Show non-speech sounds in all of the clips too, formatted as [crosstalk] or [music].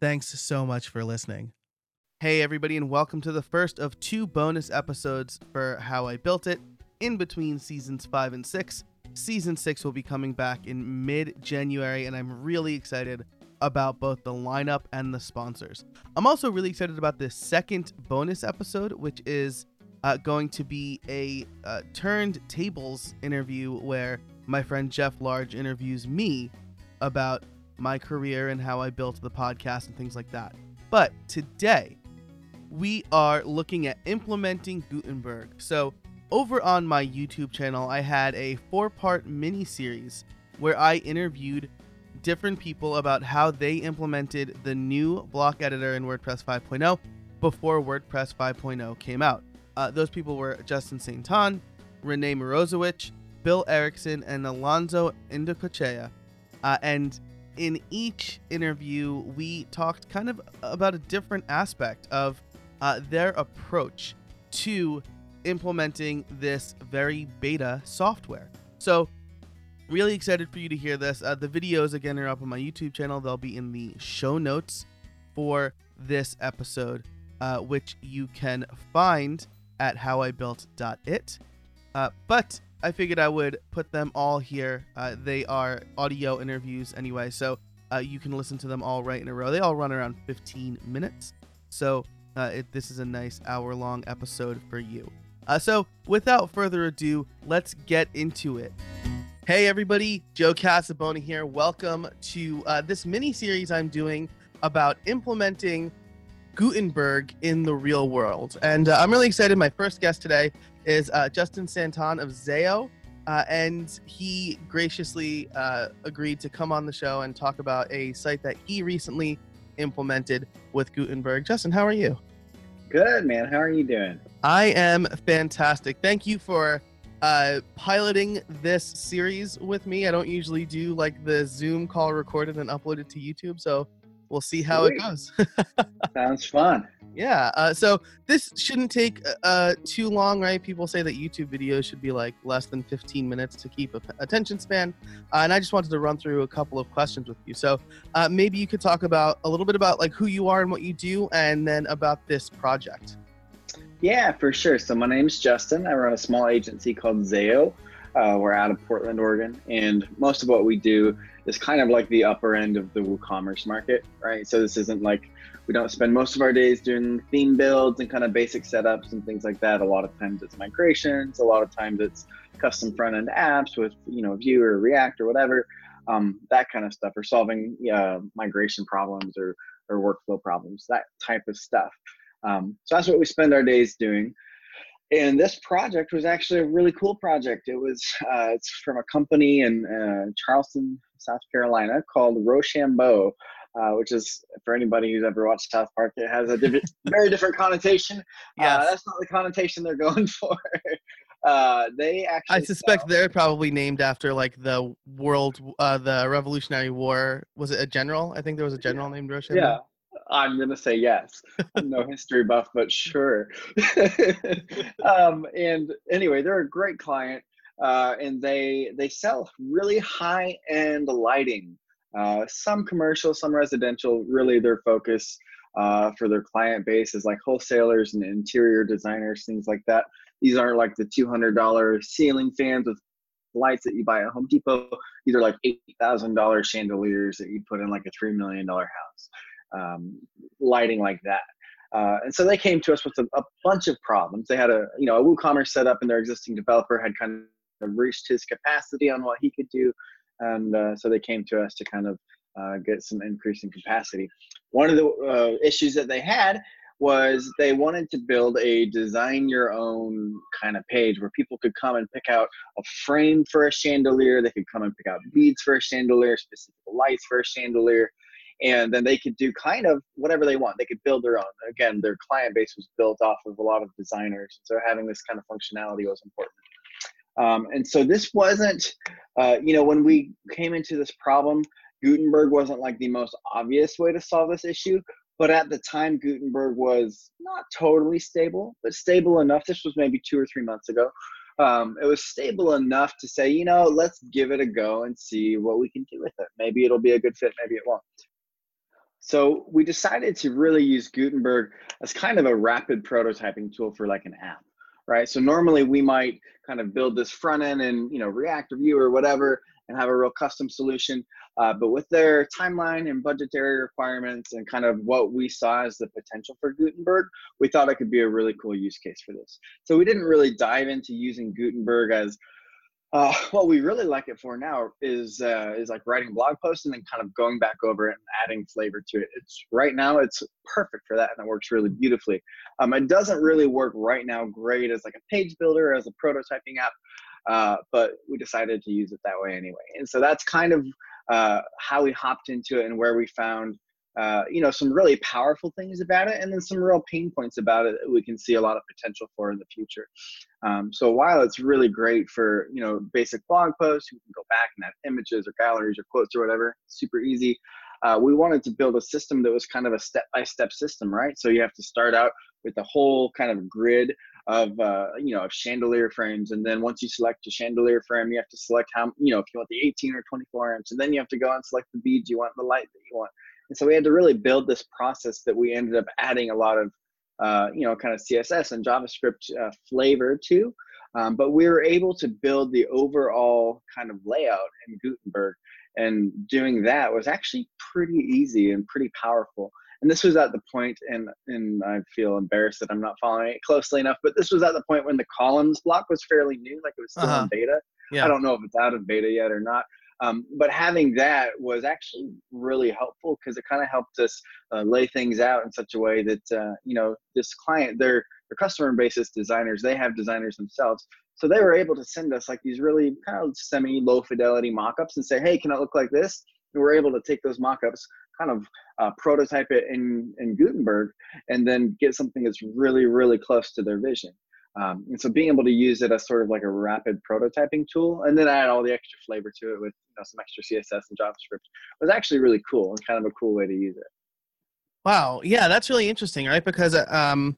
Thanks so much for listening. Hey, everybody, and welcome to the first of two bonus episodes for How I Built It in between seasons five and six. Season six will be coming back in mid January, and I'm really excited about both the lineup and the sponsors. I'm also really excited about this second bonus episode, which is uh, going to be a uh, turned tables interview where my friend Jeff Large interviews me about my career and how I built the podcast and things like that. But today, we are looking at implementing Gutenberg. So, over on my YouTube channel, I had a four part mini series where I interviewed different people about how they implemented the new block editor in WordPress 5.0 before WordPress 5.0 came out. Uh, those people were Justin Sainton, Rene Morozowich, Bill Erickson, and Alonso Indacochea. Uh, and in each interview, we talked kind of about a different aspect of uh, their approach to implementing this very beta software. So, really excited for you to hear this. Uh, the videos, again, are up on my YouTube channel. They'll be in the show notes for this episode, uh, which you can find at howibuilt.it. Uh, but I figured I would put them all here. Uh, they are audio interviews anyway, so uh, you can listen to them all right in a row. They all run around 15 minutes, so uh, it, this is a nice hour long episode for you. Uh, so, without further ado, let's get into it. Hey, everybody, Joe Casabona here. Welcome to uh, this mini series I'm doing about implementing Gutenberg in the real world. And uh, I'm really excited. My first guest today is uh, Justin Sainton of Zao. Uh, and he graciously uh, agreed to come on the show and talk about a site that he recently implemented with Gutenberg. Justin, how are you? Good, man. How are you doing? I am fantastic. Thank you for uh, piloting this series with me. I don't usually do like the Zoom call recorded and uploaded to YouTube, so we'll see how Sweet. it goes. [laughs] Sounds fun. Yeah. Uh, so this shouldn't take uh, too long, right? People say that YouTube videos should be like less than 15 minutes to keep a attention span. Uh, and I just wanted to run through a couple of questions with you. So uh, maybe you could talk about a little bit about like who you are and what you do, and then about this project. Yeah, for sure. So my name is Justin. I run a small agency called Zao. Uh, we're out of Portland, Oregon, and most of what we do is kind of like the upper end of the WooCommerce market, right? So this isn't like we don't spend most of our days doing theme builds and kind of basic setups and things like that. A lot of times it's migrations. A lot of times it's custom front end apps with you know Vue or React or whatever, um, that kind of stuff, or solving uh, migration problems or or workflow problems, that type of stuff. Um, so that's what we spend our days doing. And this project was actually a really cool project. It was uh, it's from a company in uh, Charleston, South Carolina called Rochambeau, uh, which is for anybody who's ever watched South Park, it has a div- [laughs] very different connotation. Yeah, uh, that's not the connotation they're going [laughs] for. Uh, they actually. I suspect sell- they're probably named after like the world, uh, the Revolutionary War. Was it a general? I think there was a general yeah. named Rochambeau. Yeah, I'm gonna say yes. no [laughs] history buff, but sure. um, and anyway, they're a great client, uh, and they they sell really high end lighting. Uh, some commercial, some residential. Really, their focus uh, for their client base is like wholesalers and interior designers, things like that. These aren't like the two hundred dollar ceiling fans with lights that you buy at Home Depot. These are like eight thousand dollar chandeliers that you put in like a three million dollar house um, lighting like that. Uh, and so they came to us with a, a, bunch of problems. They had a, you know, a WooCommerce setup and their existing developer had kind of reached his capacity on what he could do. And uh, so they came to us to kind of uh, get some increase in capacity. One of the uh, issues that they had was they wanted to build a design your own kind of page where people could come and pick out a frame for a chandelier. They could come and pick out beads for a chandelier, specific lights for a chandelier and then they could do kind of whatever they want. They could build their own. Again, their client base was built off of a lot of designers, so having this kind of functionality was important. Um, and so this wasn't, uh, you know, when we came into this problem, Gutenberg wasn't like the most obvious way to solve this issue. But at the time, Gutenberg was not totally stable, but stable enough. This was maybe two or three months ago. Um, it was stable enough to say, you know, let's give it a go and see what we can do with it. Maybe it'll be a good fit, maybe it won't. So we decided to really use Gutenberg as kind of a rapid prototyping tool for like an app, right? So normally we might kind of build this front end and you know React or Vue or whatever, and have a real custom solution. Uh, but with their timeline and budgetary requirements and kind of what we saw as the potential for Gutenberg, we thought it could be a really cool use case for this. So we didn't really dive into using Gutenberg as uh, [laughs] what we really like it for now is uh, is like writing blog posts and then kind of going back over it and adding flavor to it. It's right now it's perfect for that and it works really beautifully. Um, it doesn't really work right now great as like a page builder as a prototyping app, uh, but we decided to use it that way anyway. And so that's kind of uh, how we hopped into it and where we found uh, you know some really powerful things about it and then some real pain points about it that we can see a lot of potential for in the future. Um, so while it's really great for you know basic blog posts you can go back and add images or galleries or quotes or whatever super easy. Uh, we wanted to build a system that was kind of a step-by-step system right? So you have to start out with a whole kind of grid of uh, you know of chandelier frames and then once you select a chandelier frame you have to select how you know if you want the 18 or 24 inch and then you have to go and select the beads you want the light that you want and so we had to really build this process that we ended up adding a lot of uh, you know kind of css and javascript uh, flavor to um, but we were able to build the overall kind of layout in gutenberg and doing that was actually pretty easy and pretty powerful and this was at the point and and i feel embarrassed that i'm not following it closely enough but this was at the point when the columns block was fairly new like it was still uh-huh. in beta yeah. i don't know if it's out of beta yet or not um, but having that was actually really helpful because it kind of helped us uh, lay things out in such a way that uh, you know this client their their customer base is designers they have designers themselves so they were able to send us like these really kind of semi low fidelity mock-ups and say hey can it look like this and we're able to take those mock-ups kind of uh, prototype it in, in Gutenberg and then get something that's really, really close to their vision. Um, and so being able to use it as sort of like a rapid prototyping tool and then add all the extra flavor to it with you know, some extra CSS and JavaScript was actually really cool and kind of a cool way to use it. Wow. Yeah, that's really interesting, right? Because, uh, um,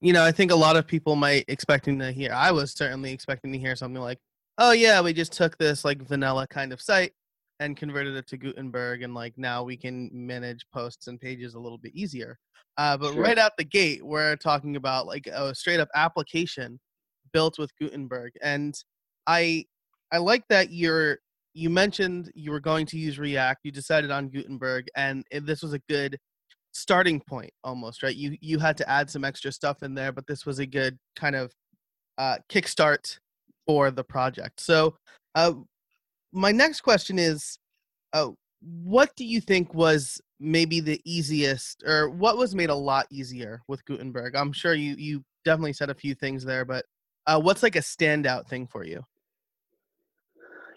you know, I think a lot of people might expecting to hear, I was certainly expecting to hear something like, oh, yeah, we just took this like vanilla kind of site and converted it to Gutenberg, and like now we can manage posts and pages a little bit easier. Uh, but sure. right out the gate, we're talking about like a straight up application built with Gutenberg, and I I like that you're you mentioned you were going to use React, you decided on Gutenberg, and this was a good starting point almost, right? You you had to add some extra stuff in there, but this was a good kind of uh, kickstart for the project. So, uh, my next question is uh, what do you think was maybe the easiest or what was made a lot easier with gutenberg? I'm sure you you definitely said a few things there but uh, what's like a standout thing for you?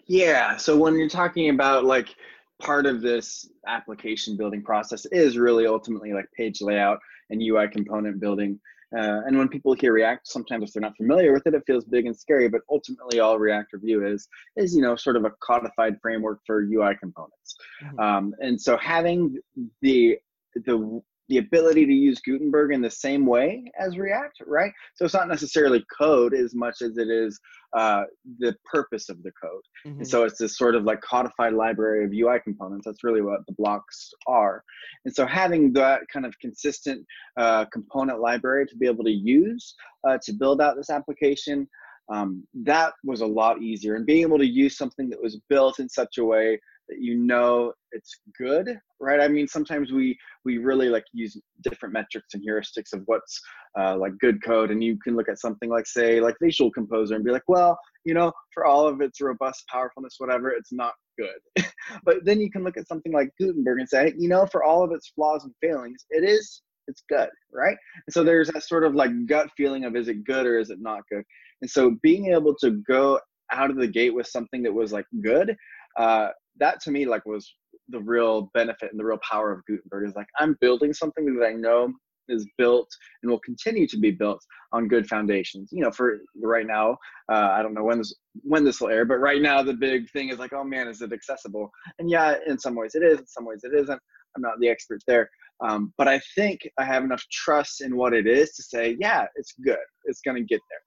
Yeah so when you're talking about like part of this application building process is really ultimately like page layout and ui component building uh, and when people hear React, sometimes if they're not familiar with it, it feels big and scary. But ultimately, all React Vue is is you know sort of a codified framework for UI components. Mm-hmm. Um, and so having the the the ability to use Gutenberg in the same way as React, right? So it's not necessarily code as much as it is uh, the purpose of the code. Mm-hmm. And so it's this sort of like codified library of UI components. That's really what the blocks are. And so having that kind of consistent uh, component library to be able to use uh, to build out this application, um, that was a lot easier. And being able to use something that was built in such a way that you know it's good right? I mean sometimes we we really like use different metrics and heuristics of what's uh, like good code and you can look at something like say like visual composer and be like well you know for all of its robust powerfulness whatever it's not good. [laughs] But then you can look at something like gutenberg and say you know for all of its flaws and failings it is it's good right? And so there's that sort of like gut feeling of is it good or is it not good? And so being able to go out of the gate with something that was like good uh, that to me like was the real benefit and the real power of Gutenberg is like I'm building something that I know is built and will continue to be built on good foundations. You know, for right now, uh, I don't know when this when this will air, but right now the big thing is like, oh man, is it accessible? And yeah, in some ways it is, in some ways it isn't. I'm not the expert there, um, but I think I have enough trust in what it is to say, yeah, it's good. It's going to get there.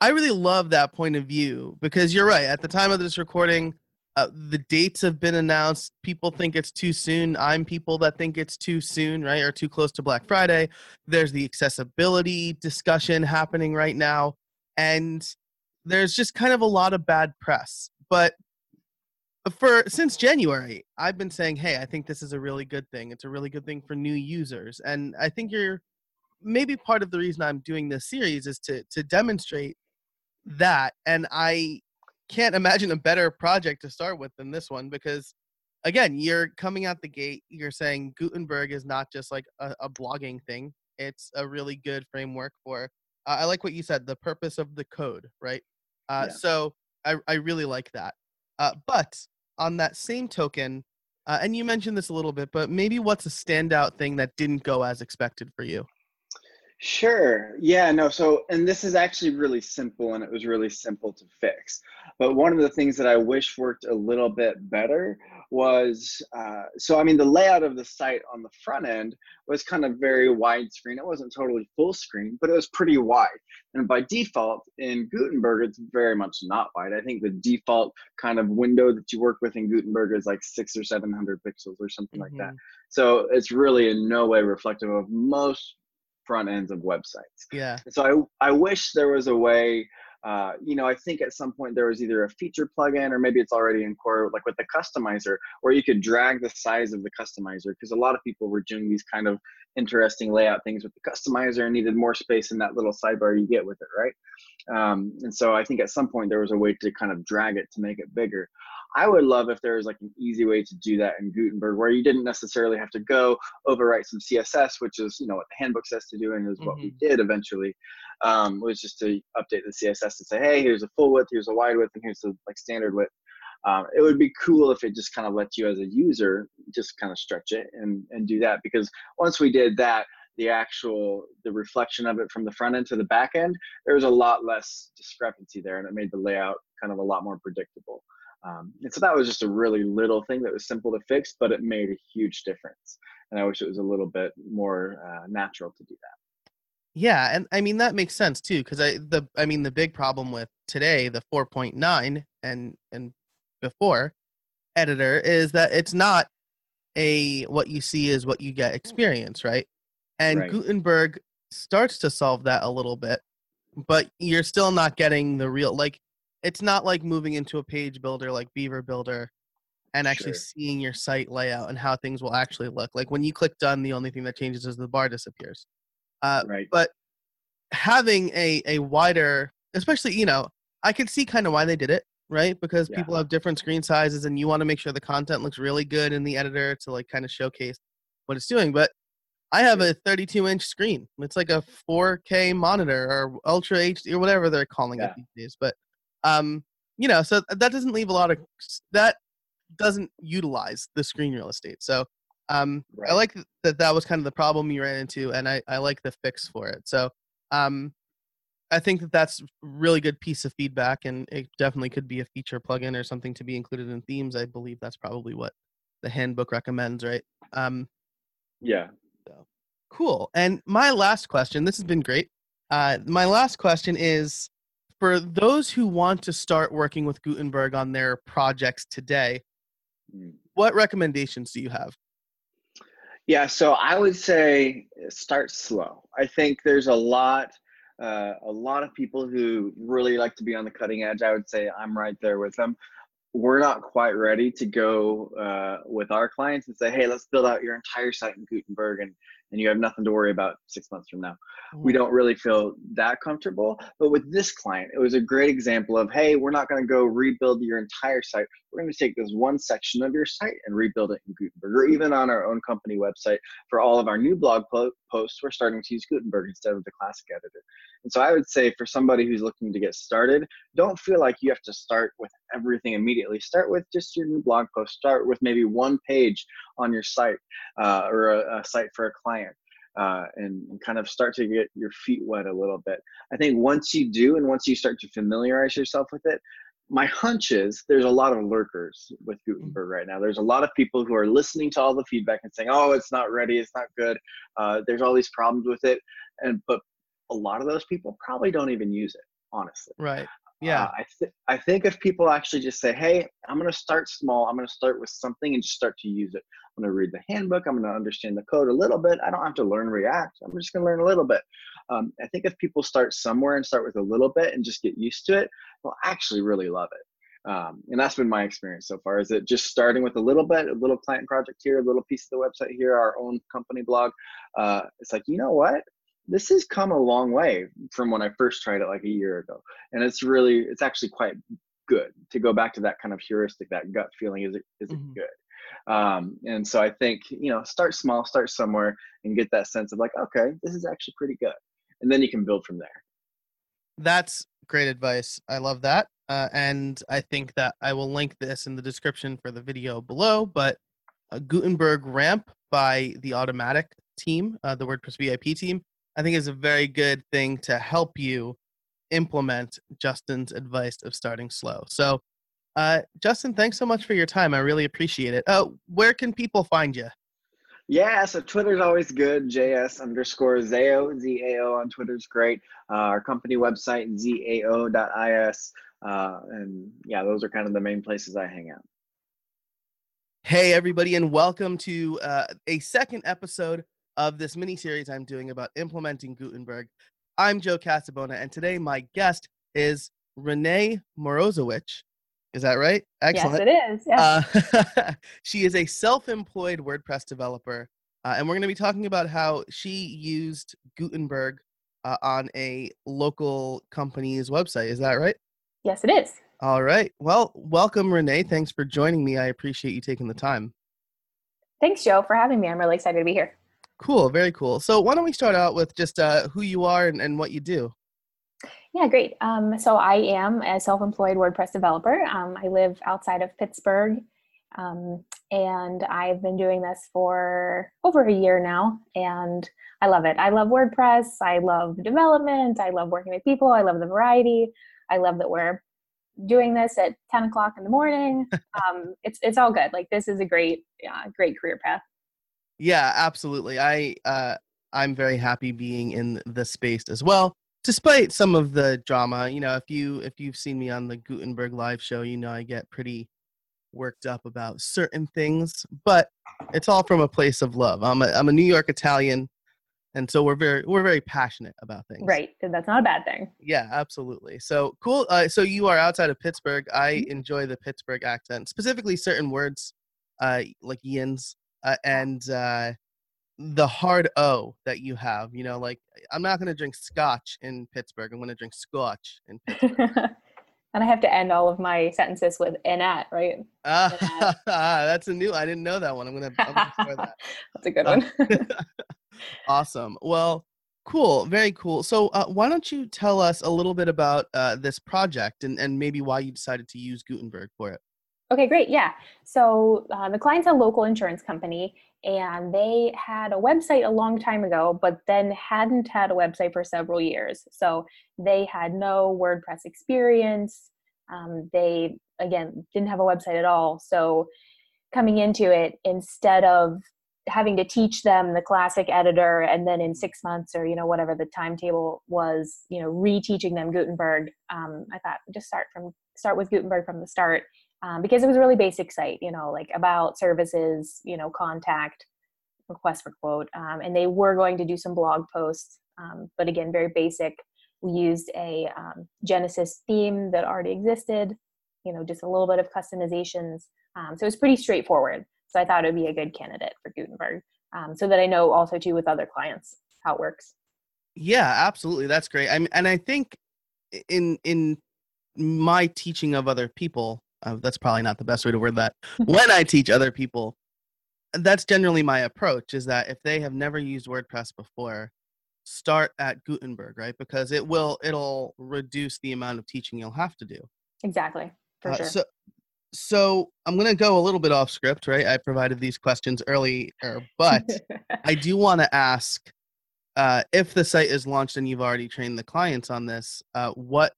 I really love that point of view because you're right. At the time of this recording, uh, the dates have been announced. People think it's too soon. I'm people that think it's too soon, right? Or too close to Black Friday. There's the accessibility discussion happening right now. And there's just kind of a lot of bad press. But for since January, I've been saying, hey, I think this is a really good thing. It's a really good thing for new users. And I think you're maybe part of the reason I'm doing this series is to to demonstrate that. And I can't imagine a better project to start with than this one because again you're coming out the gate you're saying gutenberg is not just like a, a blogging thing it's a really good framework for uh, i like what you said the purpose of the code right? Uh, yeah. so I, I really like that. Uh, but on that same token uh, and you mentioned this a little bit but maybe what's a standout thing that didn't go as expected for you Sure. Yeah, no. So, and this is actually really simple and it was really simple to fix. But one of the things that I wish worked a little bit better was uh, so, I mean, the layout of the site on the front end was kind of very widescreen. It wasn't totally full screen, but it was pretty wide. And by default in Gutenberg, it's very much not wide. I think the default kind of window that you work with in Gutenberg is like six or 700 pixels or something mm-hmm. like that. Mm-hmm. So it's really in no way reflective of most front ends of websites. Yeah. So I, I wish there was a way, uh, you know, I think at some point there was either a feature plugin or maybe it's already in core, like with the customizer, where you could drag the size of the customizer because a lot of people were doing these kind of interesting layout things with the customizer and needed more space in that little sidebar you get with it, right? Um, and so I think at some point there was a way to kind of drag it to make it bigger. I would love if there was like an easy way to do that in Gutenberg where you didn't necessarily have to go overwrite some CSS, which is, you know, what the handbook says to do and is mm-hmm. what we mm-hmm. did eventually, um, was just to update the CSS to say, hey, here's a full width, here's a wide width, and here's the like standard width. Um, it would be cool if it just kind of let you as a user just kind of stretch it and, and do that because once we did that, the actual the reflection of it from the front end to the back end, there was a lot less discrepancy there and it made the layout kind of a lot more predictable. Um, and so that was just a really little thing that was simple to fix, but it made a huge difference. And I wish it was a little bit more uh, natural to do that. Yeah, and I mean that makes sense too, because I the I mean the big problem with today the 4.9 and and before editor is that it's not a what you see is what you get experience, right? And right. Gutenberg starts to solve that a little bit, but you're still not getting the real like it's not like moving into a page builder like Beaver Builder and actually sure. seeing your site layout and how things will actually look. Like when you click done, the only thing that changes is the bar disappears. Uh, right. But having a a wider, especially you know, I could see kind of why they did it, right? Because yeah. people have different screen sizes, and you want to make sure the content looks really good in the editor to like kind of showcase what it's doing. But I have a 32 inch screen. It's like a 4K monitor or Ultra HD or whatever they're calling yeah. it these days. But um, you know, so that doesn't leave a lot of that doesn't utilize the screen real estate. So um, right. I like that that was kind of the problem you ran into, and I, I like the fix for it. So um, I think that that's really good piece of feedback, and it definitely could be a feature plugin or something to be included in themes. I believe that's probably what the handbook recommends, right? Um, yeah. So, cool. And my last question. This has been great. Uh, my last question is for those who want to start working with Gutenberg on their projects today, mm. what recommendations do you have? Yeah, so I would say start slow. I think there's a lot, uh, a lot of people who really like to be on the cutting edge. I would say I'm right there with them. We're not quite ready to go uh, with our clients and say, "Hey, let's build out your entire site in Gutenberg and and you have nothing to worry about six months from now. We hmm. don't really feel that comfortable. But with this client, it was a great example of hey, we're not going to go rebuild your entire site. We're going to take this one section of your site and rebuild it in Gutenberg, or hmm. even on our own company website for all of our new blog po- posts, we're starting to use Gutenberg instead of the classic editor. And so I would say for somebody who's looking to get started, don't feel like you have to start with everything immediately. Start with just your new blog post. Start with maybe one page on your site uh, or a, a site for a client. Uh, and, and, kind of start to get your feet wet a little bit. I think once you do, and once you start to familiarize yourself with it, my hunch is there's a lot of lurkers with mm. Gutenberg right now. There's a lot of people who are listening to all the feedback and saying, "Oh, it's not ready. It's not good. Uh, there's all these problems with it," and but a lot of those people probably don't even use it, honestly. Right. Yeah. Uh, I th- I think if people actually just say, "Hey, I'm going to start small. I'm going to start with something and just start to use it. I'm going to read the handbook. I'm going to understand the code a little bit. I don't have to learn React. I'm just going to learn a little bit." Um, I think if people start somewhere and start with a little bit and just get used to it, they'll actually really love it. Um, and that's been my experience so far. Is it just starting with a little bit, a little client project here, a little piece of the website here, our own company blog. Uh, it's like you know what, this has come a long way from when I first tried it like a year ago, and it's really, it's actually quite good to go back to that kind of heuristic, that gut feeling. Is it is it mm-hmm. good? Um, and so I think you know, start small, start somewhere, and get that sense of like, okay, this is actually pretty good and then you can build from there. That's great advice. I love that. Uh, and I think that I will link this in the description for the video below. But a Gutenberg ramp by the Automattic team, uh, the WordPress VIP team, I think is a very good thing to help you implement Justin's advice of starting slow. So, uh, Justin, thanks so much for your time. I really appreciate it. Uh, where can people find you? Yeah, so Twitter's always good. JS underscore Zao, Z-A-O on Twitter's great. Uh, our company website, zao.is. Uh, and yeah, those are kind of the main places I hang out. Hey, everybody, and welcome to uh, a second episode of this mini series I'm doing about implementing Gutenberg. I'm Joe Casabona, and today my guest is Rene Morozowich. Is that right? Excellent. Yes, it is. Yeah. Uh, [laughs] she is a self-employed WordPress developer, uh, and we're going to be talking about how she used Gutenberg uh, on a local company's website. Is that right? Yes, it is. All right. Well, welcome, Rene. Thanks for joining me. I appreciate you taking the time. Thanks, Joe, for having me. I'm really excited to be here. Cool. Very cool. So, why don't we start out with just uh, who you are and, and what you do? Yeah, great. Um, so I am a self-employed WordPress developer. Um, I live outside of Pittsburgh, um, and I've been doing this for over a year now, and I love it. I love WordPress. I love development. I love working with people. I love the variety. I love that we're doing this at 10 o'clock in the morning. [laughs] Um, it's it's all good. Like this is a great, yeah, great career path. Yeah, absolutely. I uh, I'm very happy being in the space as well despite some of the drama, you know, if you if you've seen me on the Gutenberg live show, you know I get pretty worked up about certain things, but it's all from a place of love. I'm a I'm a New York Italian, and so we're very we're very passionate about things. Right, that's not a bad thing. Yeah, absolutely. So cool. Uh, so you are outside of Pittsburgh. I mm-hmm. enjoy the Pittsburgh accent, specifically certain words, uh, like yins, uh, and uh, the hard O that you have. You know, like I'm not going to drink scotch in Pittsburgh. I'm going to drink scotch in Pittsburgh. [laughs] and I have to end all of my sentences with "in at," right? Ah, [laughs] that's a new. I didn't know that one. I'm gonna. I'm gonna that. [laughs] that's a good one. awesome. Well, cool. Very cool. So, uh, why don't you tell us a little bit about uh, this project and and maybe why you decided to use Gutenberg for it? Okay, great. Yeah. So uh, the client's a local insurance company, and they had a website a long time ago, but then hadn't had a website for several years. So they had no WordPress experience. Um, they, again, didn't have a website at all. So coming into it, instead of having to teach them the classic editor and then in six months or you know whatever the timetable was you know reteaching them gutenberg um, i thought just start from start with gutenberg from the start um, because it was a really basic site, you know, like about services, you know, contact, request for quote. Um, and they were going to do some blog posts, um, but again, very basic. We used a um, Genesis theme that already existed, you know, just a little bit of customizations. Um, so it was pretty straightforward. So I thought it would be a good candidate for Gutenberg um, so that I know also too with other clients how it works. Yeah, absolutely. That's great. I mean, and I think in in my teaching of other people uh, that's probably not the best way to word that. [laughs] when I teach other people, that's generally my approach is that if they have never used WordPress before, start at Gutenberg, right? Because it will it'll reduce the amount of teaching you'll have to do. Exactly. For Uh, sure. So so I'm gonna go a little bit off script, right? I provided these questions earlier, but [laughs] I do want to ask uh, if the site is launched and you've already trained the clients on this, uh, what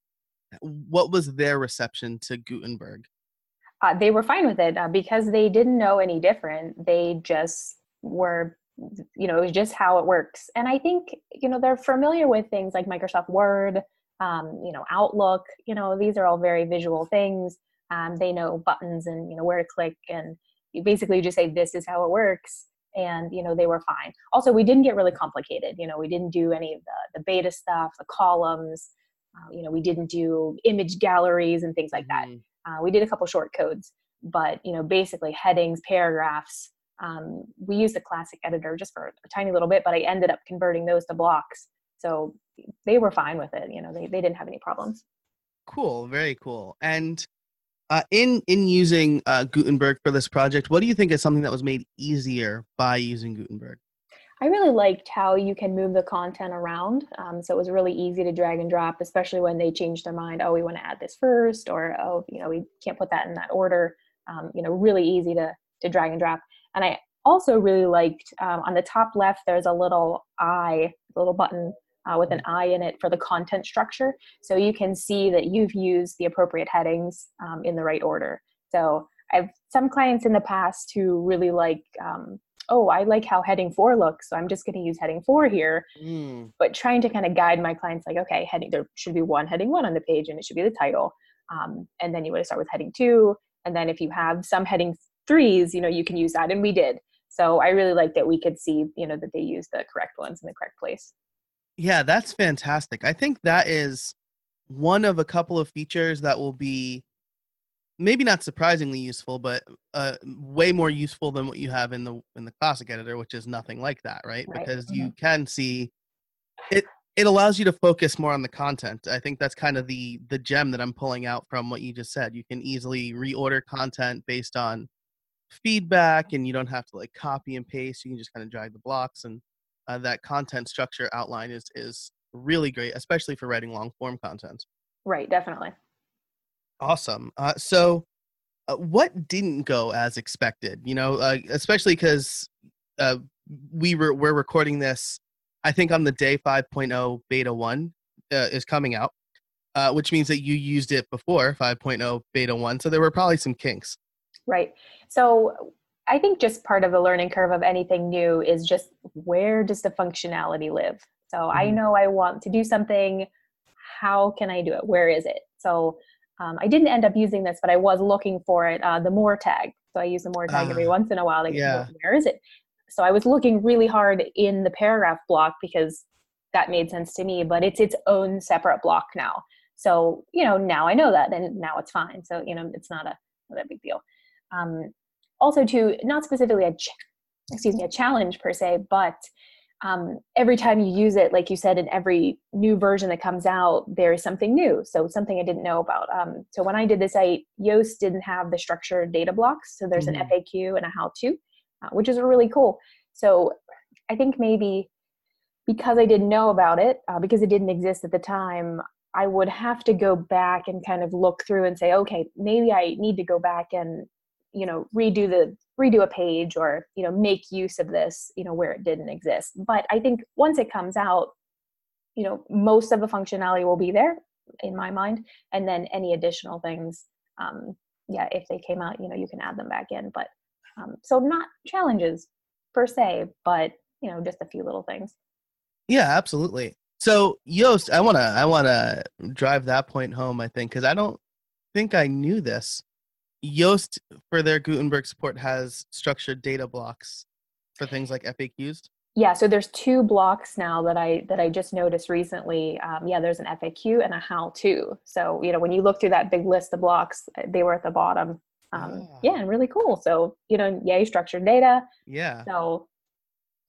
what was their reception to Gutenberg? Uh, they were fine with it uh, because they didn't know any different. They just were, you know, it was just how it works. And I think, you know, they're familiar with things like Microsoft Word, um, you know, Outlook. You know, these are all very visual things. Um, they know buttons and you know where to click, and you basically just say this is how it works. And you know they were fine. Also, we didn't get really complicated. You know, we didn't do any of the the beta stuff, the columns. Uh, you know, we didn't do image galleries and things like that. Mhm. Uh, we did a couple short codes, but you know, basically headings, paragraphs. Um, we used the classic editor just for a tiny little bit, but I ended up converting those to blocks. So they were fine with it. You know, they, they didn't have any problems. Cool, very cool. And uh, in in using uh, Gutenberg for this project, what do you think is something that was made easier by using Gutenberg? I really liked how you can move the content around. Um, so it was really easy to drag and drop, especially when they changed their mind. Oh, we want to add this first, or oh, you know, we can't put that in that order. Um, you know, really easy to to drag and drop. And I also really liked um, on the top left. There's a little eye, little button uh, with an eye in it for the content structure. So you can see that you've used the appropriate headings um, in the right order. So I've some clients in the past who really like um, oh, I like how heading four looks, so I'm just going to use heading four here. Mm, But trying to kind of guide my clients, like, okay, heading there should be one heading one on the page, and it should be the title. Um, and then you want to start with heading two, and then if you have some heading threes, you know, you can use that, and we did. So I really like that we could see, you know, that they use the correct ones in the correct place. Yeah, that's fantastic. I think that is one of a couple of features that will be maybe not surprisingly useful, but uh, way more useful than what you have in the in the classic editor, which is nothing like that, right? Right, Because you can see it. It allows you to focus more on the content. I think that's kind of the the gem that I'm pulling out from what you just said. You can easily reorder content based on feedback, and you don't have to like copy and paste. You can just kind of drag the blocks, and uh, that content structure outline is is really great, especially for writing long form content. Right, definitely. Awesome. Uh, so, uh, what didn't go as expected? You know, uh, especially because uh, we were we're recording this. I think on the day 5.0 beta one uh, is coming out, uh, which means that you used it before 5.0 beta one. So there were probably some kinks. Right. So I think just part of the learning curve of anything new is just where does the functionality live? So I Mhm. know I want to do something. How can I do it? Where is it? So um, I didn't end up using this, but I was looking for it, uh, the more tag. So I use the more tag every Ah, once in a while. Like, yeah. where is it? So I was looking really hard in the paragraph block because that made sense to me, but it's its own separate block now. So, you know, now I know that and now it's fine. So, you know, it's not a, not a big deal. Um, also to not specifically a, ch- excuse me, a challenge per se, but um, every time you use it, like you said, in every new version that comes out, there is something new. So something I didn't know about. Um, so when I did this, site, Yoast didn't have the structured data blocks. So there's Mhm. an FAQ and a how-to, uh, which is really cool. So I think maybe because I didn't know about it, uh, because it didn't exist at the time, I would have to go back and kind of look through and say, okay, maybe I need to go back and you know redo the redo a page or you know make use of this you know where it didn't exist but i think once it comes out you know most of the functionality will be there in my mind and then any additional things um yeah if they came out you know you can add them back in but um so not challenges per se but you know just a few little things Yeah, absolutely. So Yoast, I wanna I wanna drive that point home. I think because I don't think I knew this. Yoast for their Gutenberg support has structured data blocks for things like FAQs. yeah so there's two blocks now that i that i just noticed recently. Um, yeah there's an faq and a how to. So you know when you look through that big list of blocks they were at the bottom. Um, Ah. yeah and really cool. So you know yay structured data. Yeah. so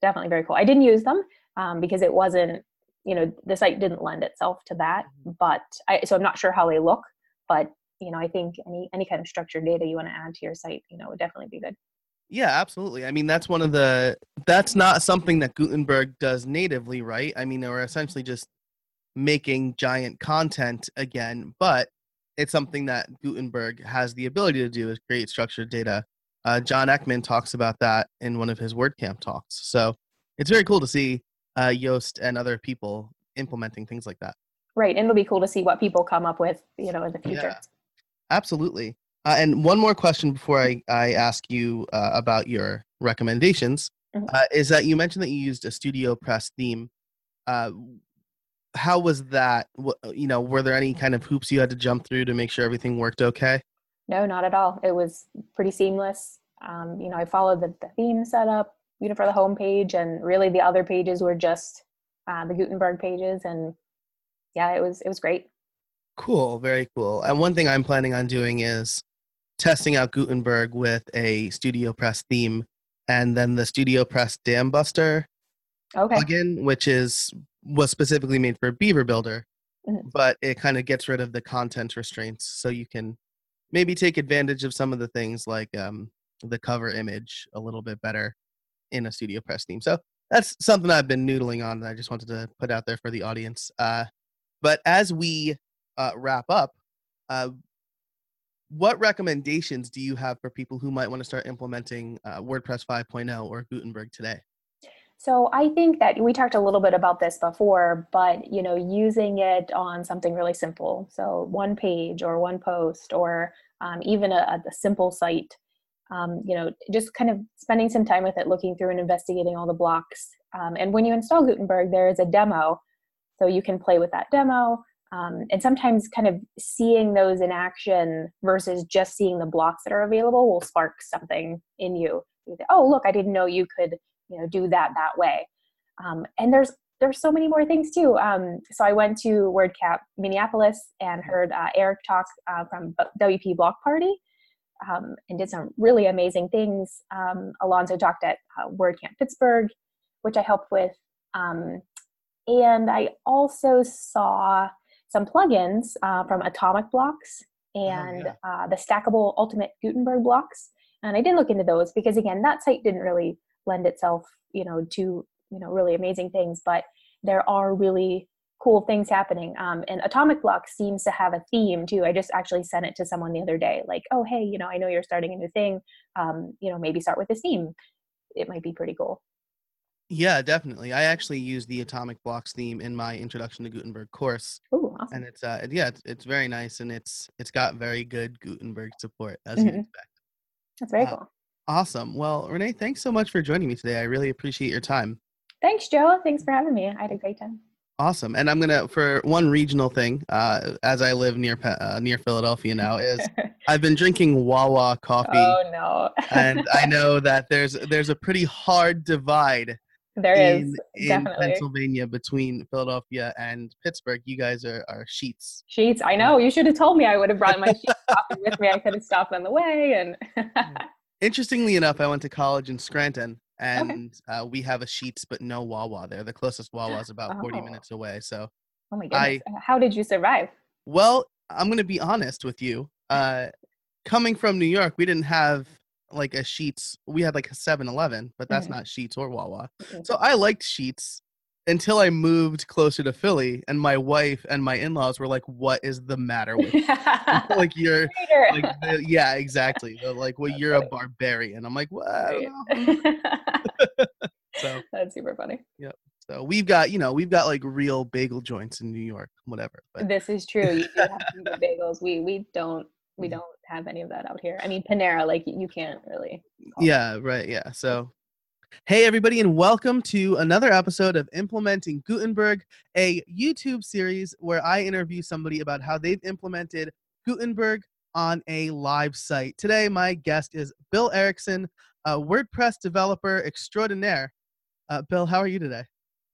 definitely very cool. I didn't use them um, because it wasn't you know the site didn't lend itself to that but i so i'm not sure how they look but you know i think any any kind of structured data you want to add to your site you know would definitely be good Yeah, absolutely. I mean, that's one of the that's not something that Gutenberg does natively, right? I mean, we're essentially just making giant content again, but it's something that Gutenberg has the ability to do is create structured data. Uh, John Eckman talks about that in one of his WordCamp talks. So it's very cool to see uh, Yoast and other people implementing things like that. Right, and it'll be cool to see what people come up with, you know, in the future. Yeah, absolutely. Uh, and one more question before I, I ask you uh, about your recommendations Mhm. uh, is that you mentioned that you used a Studio Press theme. Uh, how was that? Wh- You know, were there any kind of hoops you had to jump through to make sure everything worked okay? No, not at all. It was pretty seamless. Um, you know, I followed the, the theme setup, you know, for the home page, and really the other pages were just uh, the Gutenberg pages, and yeah, it was it was great. Cool, very cool. And one thing I'm planning on doing is testing out Gutenberg with a Studio Press theme and then the Studio Press Dam Buster Okay, plugin, which is was specifically made for Beaver Builder, Mhm. but it kind of gets rid of the content restraints, so you can maybe take advantage of some of the things like um, the cover image a little bit better in a Studio Press theme. So that's something I've been noodling on. That I just wanted to put out there for the audience. Uh, but as we uh, wrap up, uh, what recommendations do you have for people who might want to start implementing uh, WordPress 5.0 or Gutenberg today? so I think that we talked a little bit about this before, but you know, using it on something really simple, so one page or one post or um, even a, a simple site. Um, you know, just kind of spending some time with it, looking through and investigating all the blocks. Um, and when you install Gutenberg, there is a demo, so you can play with that demo. Um, and sometimes, kind of seeing those in action versus just seeing the blocks that are available will spark something in you. Oh, look, I didn't know you could, you know, do that that way. Um, and there's there's so many more things too. Um, so I went to WordCamp Minneapolis and heard uh, Eric talk uh, from WP Block Party um, and did some really amazing things. Um, Alonso talked at uh, WordCamp Pittsburgh, which I helped with. Um, and I also saw some plugins uh, from Atomic Blocks and yeah. uh, the stackable Ultimate Gutenberg blocks. And I didn't look into those because again, that site didn't really lend itself, you know, to you know really amazing things, but there are really cool things happening. Um, and Atomic Blocks seems to have a theme too. I just actually sent it to someone the other day, like, oh hey, you know, I know you're starting a new thing. Um, you know, maybe start with this theme. It might be pretty cool. Yeah, definitely. I actually use the Atomic Blocks theme in my Introduction to Gutenberg course, Ooh, awesome. and it's uh yeah, it's, it's very nice, and it's it's got very good Gutenberg support as you'd Mhm. expect. That's very uh, cool. Awesome. Well, Rene, thanks so much for joining me today. I really appreciate your time. Thanks, Joe. Thanks for having me. I had a great time. Awesome. And I'm gonna for one regional thing, uh, as I live near uh, near Philadelphia now, is [laughs] I've been drinking Wawa coffee, oh no. and I [laughs] know that there's there's a pretty hard divide there in, is in definitely Pennsylvania between Philadelphia and Pittsburgh. You guys are, are Sheetz. Sheetz. I know. You should have told me. I would have brought my Sheetz [laughs] coffee with me. I could have stopped on the way. And [laughs] Interestingly enough, I went to college in Scranton, and uh, we have a Sheetz, but no Wawa there. The closest Wawa is about 40 Oh. minutes away. So, oh my goodness, how did you survive? well, I'm going to be honest with you. Uh, coming from New York, we didn't have like a Sheetz. We had like a 7 Eleven, but that's Mhm. not Sheetz or Wawa. Mhm. So I liked Sheetz until I moved closer to Philly, and my wife and my in laws were like, What is the matter with you? [laughs] like, you're. Like the, yeah, exactly. They're like, well, you're a [laughs] barbarian. I'm like, "What?" [laughs] So, That's super funny. Yep. So we've got, you know, we've got like real bagel joints in New York, whatever. But This is true. You do have to bagels. We we don't we Mhm. don't have any of that out here. I mean, Panera, like you can't really. call it. yeah, right. Yeah. So, hey, everybody, and welcome to another episode of Implementing Gutenberg, a YouTube series where I interview somebody about how they've implemented Gutenberg on a live site. Today, my guest is Bill Erickson, a WordPress developer extraordinaire. Uh, Bill, how are you today?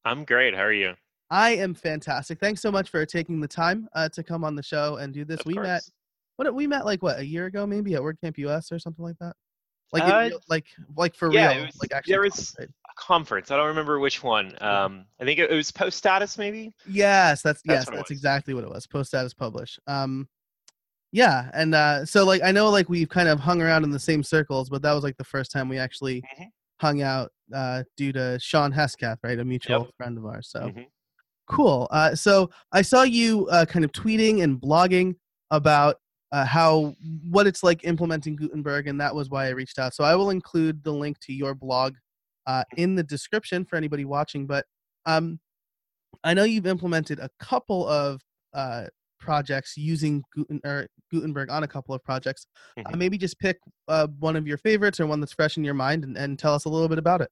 I'm great. How are you? I am fantastic. Thanks so much for taking the time uh, to come on the show and do this. Of we met course. What we met like what a year ago, maybe at WordCamp US or something like that. Like Uh, real- like like for yeah, real, it was- like actually. there was- right? A conference. I don't remember which one. Um, I think it, it was post status, maybe. Yes, that's, That's yes, that's exactly what it was. Post status publish. Um, Yeah, and uh, so like I know like we've kind of hung around in the same circles, but that was like the first time we actually Mhm. hung out uh, due to Shawn Hesketh, right, a mutual Yep. friend of ours. So Mhm. cool. Uh, so I saw you uh, kind of tweeting and blogging about uh, how what it's like implementing Gutenberg, and that was why I reached out. So I will include the link to your blog uh, in the description for anybody watching. But um, I know you've implemented a couple of uh, projects using Guten, or Gutenberg on a couple of projects. Uh, Mhm. maybe just pick uh, one of your favorites or one that's fresh in your mind, and, and tell us a little bit about it.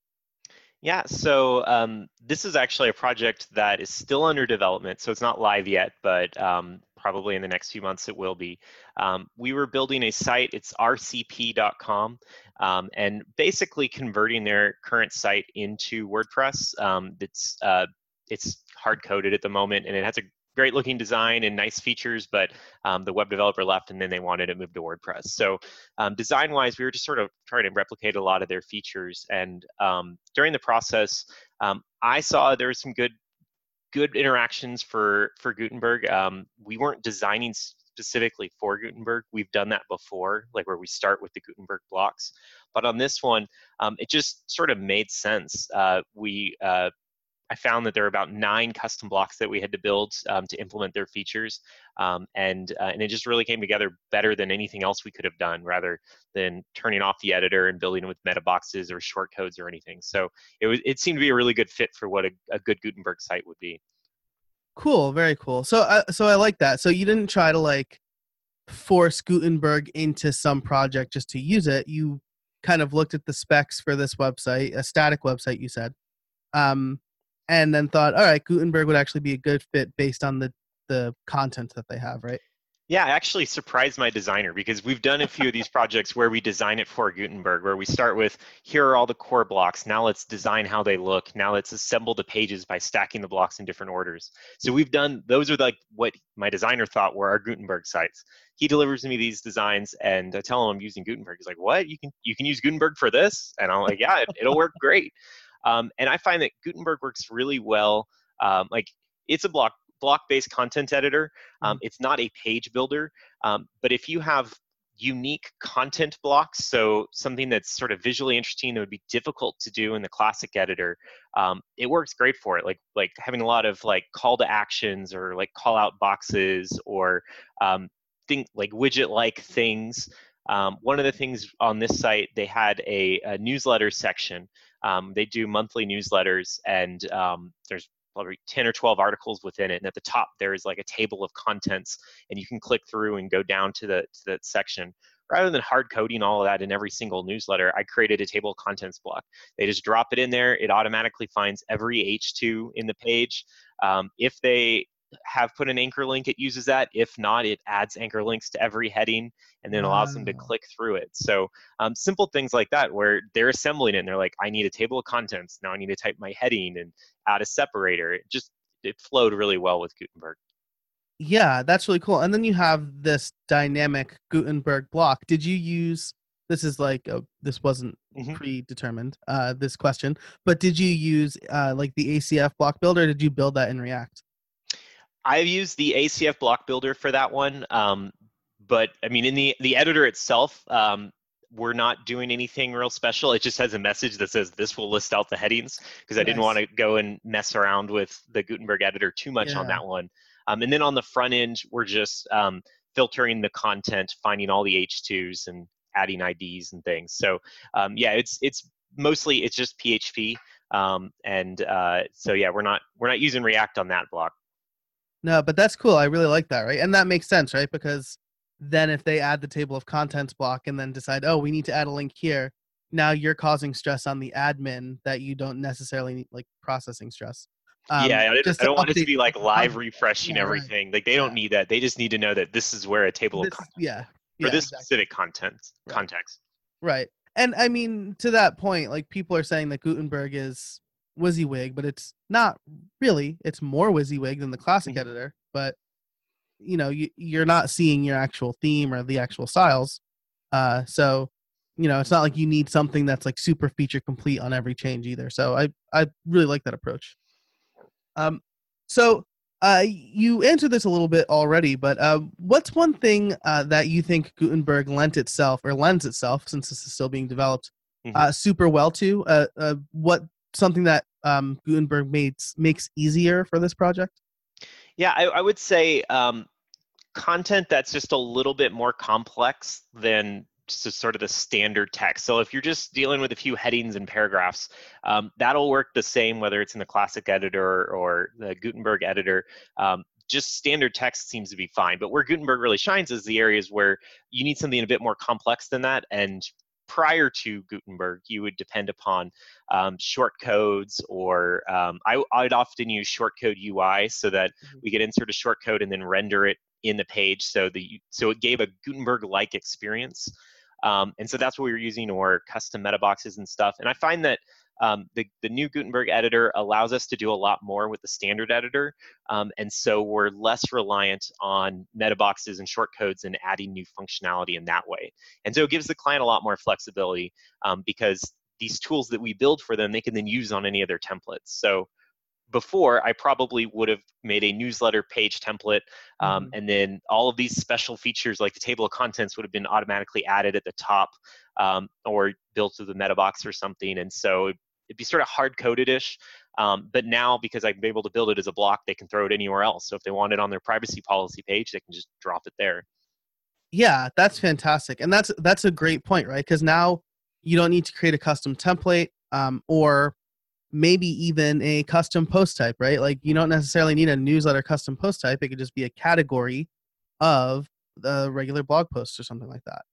Yeah, so um, this is actually a project that is still under development, so it's not live yet, but um, probably in the next few months it will be. Um, we were building a site, it's rcp.com, um, and basically converting their current site into WordPress. Um, it's uh, it's hard coded at the moment, and it has a great looking design and nice features, but um, the web developer left, and then they wanted it moved to WordPress. So um, design wise, we were just sort of trying to replicate a lot of their features. And um, during the process, um, I saw there was some good good interactions for for Gutenberg. Um, we weren't designing specifically for Gutenberg. We've done that before, like where we start with the Gutenberg blocks. But on this one, um, it just sort of made sense. Uh, we uh, I found that there were about nine custom blocks that we had to build um, to implement their features, um, and uh, and it just really came together better than anything else we could have done, rather than turning off the editor and building with meta boxes or short codes or anything. So it was it seemed to be a really good fit for what a, a good Gutenberg site would be. Cool, very cool. So, uh, so I like that. So you didn't try to like force Gutenberg into some project just to use it. You kind of looked at the specs for this website, a static website, you said, um, and then thought, all right, Gutenberg would actually be a good fit based on the the content that they have, right? Yeah, I actually surprised my designer because we've done a few of these [laughs] projects where we design it for Gutenberg, where we start with here are all the core blocks. Now let's design how they look. Now let's assemble the pages by stacking the blocks in different orders. So we've done those are like what my designer thought were our Gutenberg sites. He delivers me these designs, and I tell him I'm using Gutenberg. He's like, "What? You can you can use Gutenberg for this?" And I'm like, "Yeah, it, it'll work great." Um, and I find that Gutenberg works really well. Um, like it's a block block-based content editor. Um, it's not a page builder, um, but if you have unique content blocks, so something that's sort of visually interesting that would be difficult to do in the classic editor, um, it works great for it. Like like having a lot of like call to actions or like call out boxes or um, think like widget-like things. Um, one of the things on this site, they had a, a newsletter section. Um, they do monthly newsletters, and um, there's probably 10 or 12 articles within it. And at the top, there is like a table of contents, and you can click through and go down to, the, to that section. Rather than hard coding all of that in every single newsletter, I created a table of contents block. They just drop it in there. It automatically finds every H2 in the page. Um, if they have put an anchor link, it uses that. If not, it adds anchor links to every heading and then allows them to click through it. So um, simple things like that where they're assembling it and they're like, I need a table of contents. Now I need to type my heading and add a separator. It just it flowed really well with Gutenberg. Yeah, that's really cool. And then you have this dynamic Gutenberg block. Did you use this is like a, this wasn't Mhm. predetermined uh this question, but did you use uh like the ACF block builder or did you build that in React? I've used the ACF block builder for that one, um, but I mean, in the the editor itself, um, we're not doing anything real special. It just has a message that says this will list out the headings because I didn't want to go and mess around with the Gutenberg editor too much on that one. Um, and then on the front end, we're just um, filtering the content, finding all the H2s and adding IDs and things. So um, yeah, it's it's mostly it's just PHP. Um, and uh, so yeah, we're not we're not using React on that block. No, but that's cool. I really like that, right? And that makes sense, right? Because then if they add the table of contents block and then decide, oh, we need to add a link here, now you're causing stress on the admin that you don't necessarily need, like processing stress. Um, yeah, I, don't- just I don't want it to be like live refreshing Yeah, right. everything. Like they don't need that. They just need to know that this is where a table this- of content yeah, for yeah, this exactly. specific content Right. context. Right. And I mean, to that point, like people are saying that Gutenberg is WYSIWYG, but it's not really. It's more WYSIWYG than the classic Mhm. editor. But you know, you, you're not seeing your actual theme or the actual styles. Uh, so you know, it's not like you need something that's like super feature complete on every change either. So I I really like that approach. Um, so uh, you answered this a little bit already, but uh, what's one thing uh, that you think Gutenberg lent itself or lends itself, since this is still being developed, Mhm. uh, super well to? Uh, uh, what something that um, Gutenberg makes makes easier for this project? Yeah, I, I would say um, content that's just a little bit more complex than just sort of the standard text. So if you're just dealing with a few headings and paragraphs, um, that'll work the same whether it's in the classic editor or the Gutenberg editor. Um, just standard text seems to be fine. But where Gutenberg really shines is the areas where you need something a bit more complex than that. And prior to Gutenberg, you would depend upon um, short codes or um, I, I'd often use shortcode UI so that Mhm. we could insert a shortcode and then render it in the page so the so it gave a Gutenberg-like experience. Um, and so that's what we were using or custom meta boxes and stuff. And I find that um, the, the new Gutenberg editor allows us to do a lot more with the standard editor. Um, and so we're less reliant on meta boxes and short codes and adding new functionality in that way. And so it gives the client a lot more flexibility um, because these tools that we build for them, they can then use on any of their templates. So before, I probably would have made a newsletter page template, um, Mhm. and then all of these special features like the table of contents would have been automatically added at the top um, or built through the meta box or something. And so it'd be sort of hard coded ish. Um, but now, because I'm able to build it as a block, they can throw it anywhere else. So if they want it on their privacy policy page, they can just drop it there. Yeah, that's fantastic, and that's that's a great point, right? Because now you don't need to create a custom template, um, or maybe even a custom post type, right? Like you don't necessarily need a newsletter custom post type; it could just be a category of the regular blog post or something like that.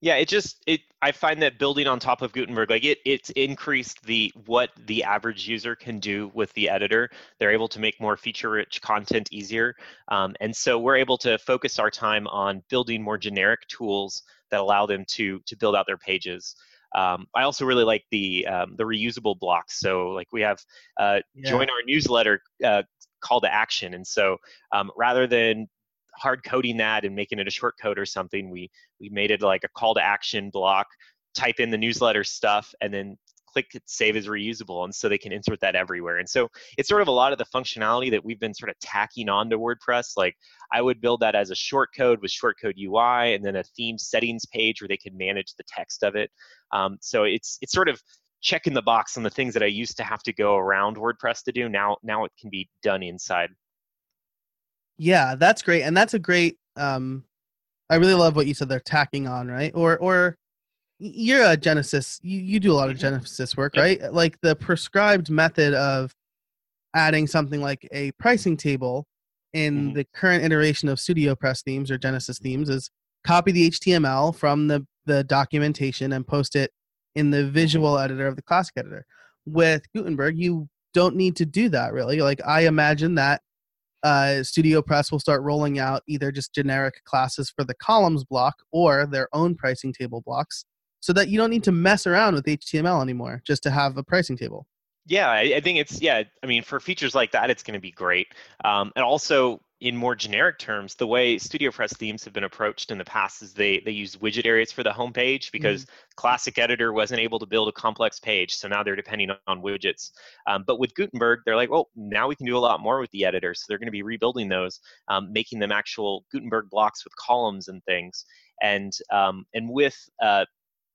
Yeah, it just it I find that building on top of Gutenberg, like it it's increased the what the average user can do with the editor. They're able to make more feature-rich content easier, um, and so we're able to focus our time on building more generic tools that allow them to to build out their pages. Um, I also really like the um, the reusable blocks. So like we have uh, Yeah. join our newsletter uh, call to action, and so um, rather than hard coding that and making it a short code or something, we we made it like a call to action block. Type in the newsletter stuff, and then click save as reusable, and so they can insert that everywhere. And so it's sort of a lot of the functionality that we've been sort of tacking on to WordPress. Like I would build that as a short code with shortcode UI, and then a theme settings page where they could manage the text of it. Um, so it's it's sort of checking the box on the things that I used to have to go around WordPress to do. Now now it can be done inside. Yeah, that's great, and that's a great. Um, I really love what you said. They're tacking on, right? Or or you're a Genesis. You you do a lot of Mhm. Genesis work, right? Like the prescribed method of adding something like a pricing table in Mhm. the current iteration of Studio Press themes or Genesis themes is copy the HTML from the the documentation and post it in the visual editor of the classic editor. With Gutenberg, you don't need to do that really. Like I imagine that uh, Studio Press will start rolling out either just generic classes for the columns block or their own pricing table blocks so that you don't need to mess around with HTML anymore just to have a pricing table. Yeah, I, I think it's yeah. I mean, for features like that, it's going to be great. Um, and also, in more generic terms, the way Studio Press themes have been approached in the past is they they use widget areas for the homepage because Classic Editor wasn't able to build a complex page, so now they're depending on, on widgets. Um, but with Gutenberg, they're like, well, now we can do a lot more with the editor, so they're going to be rebuilding those, um, making them actual Gutenberg blocks with columns and things. And um, and with uh,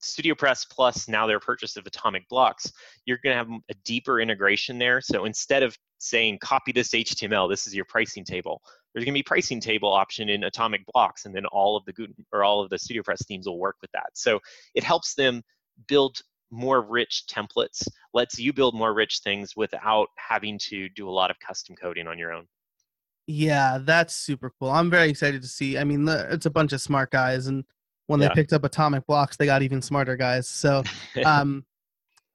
Studio Press Plus, now their purchase of Atomic Blocks, you're going to have a deeper integration there. So instead of saying copy this HTML, this is your pricing table. There's going to be pricing table option in Atomic Blocks, and then all of the Guten or all of the Studio Press themes will work with that. So it helps them build more rich templates, lets you build more rich things without having to do a lot of custom coding on your own. Yeah, that's super cool. I'm very excited to see. I mean, it's a bunch of smart guys, and when Yeah. they picked up Atomic Blocks, they got even smarter guys. So, [laughs] um,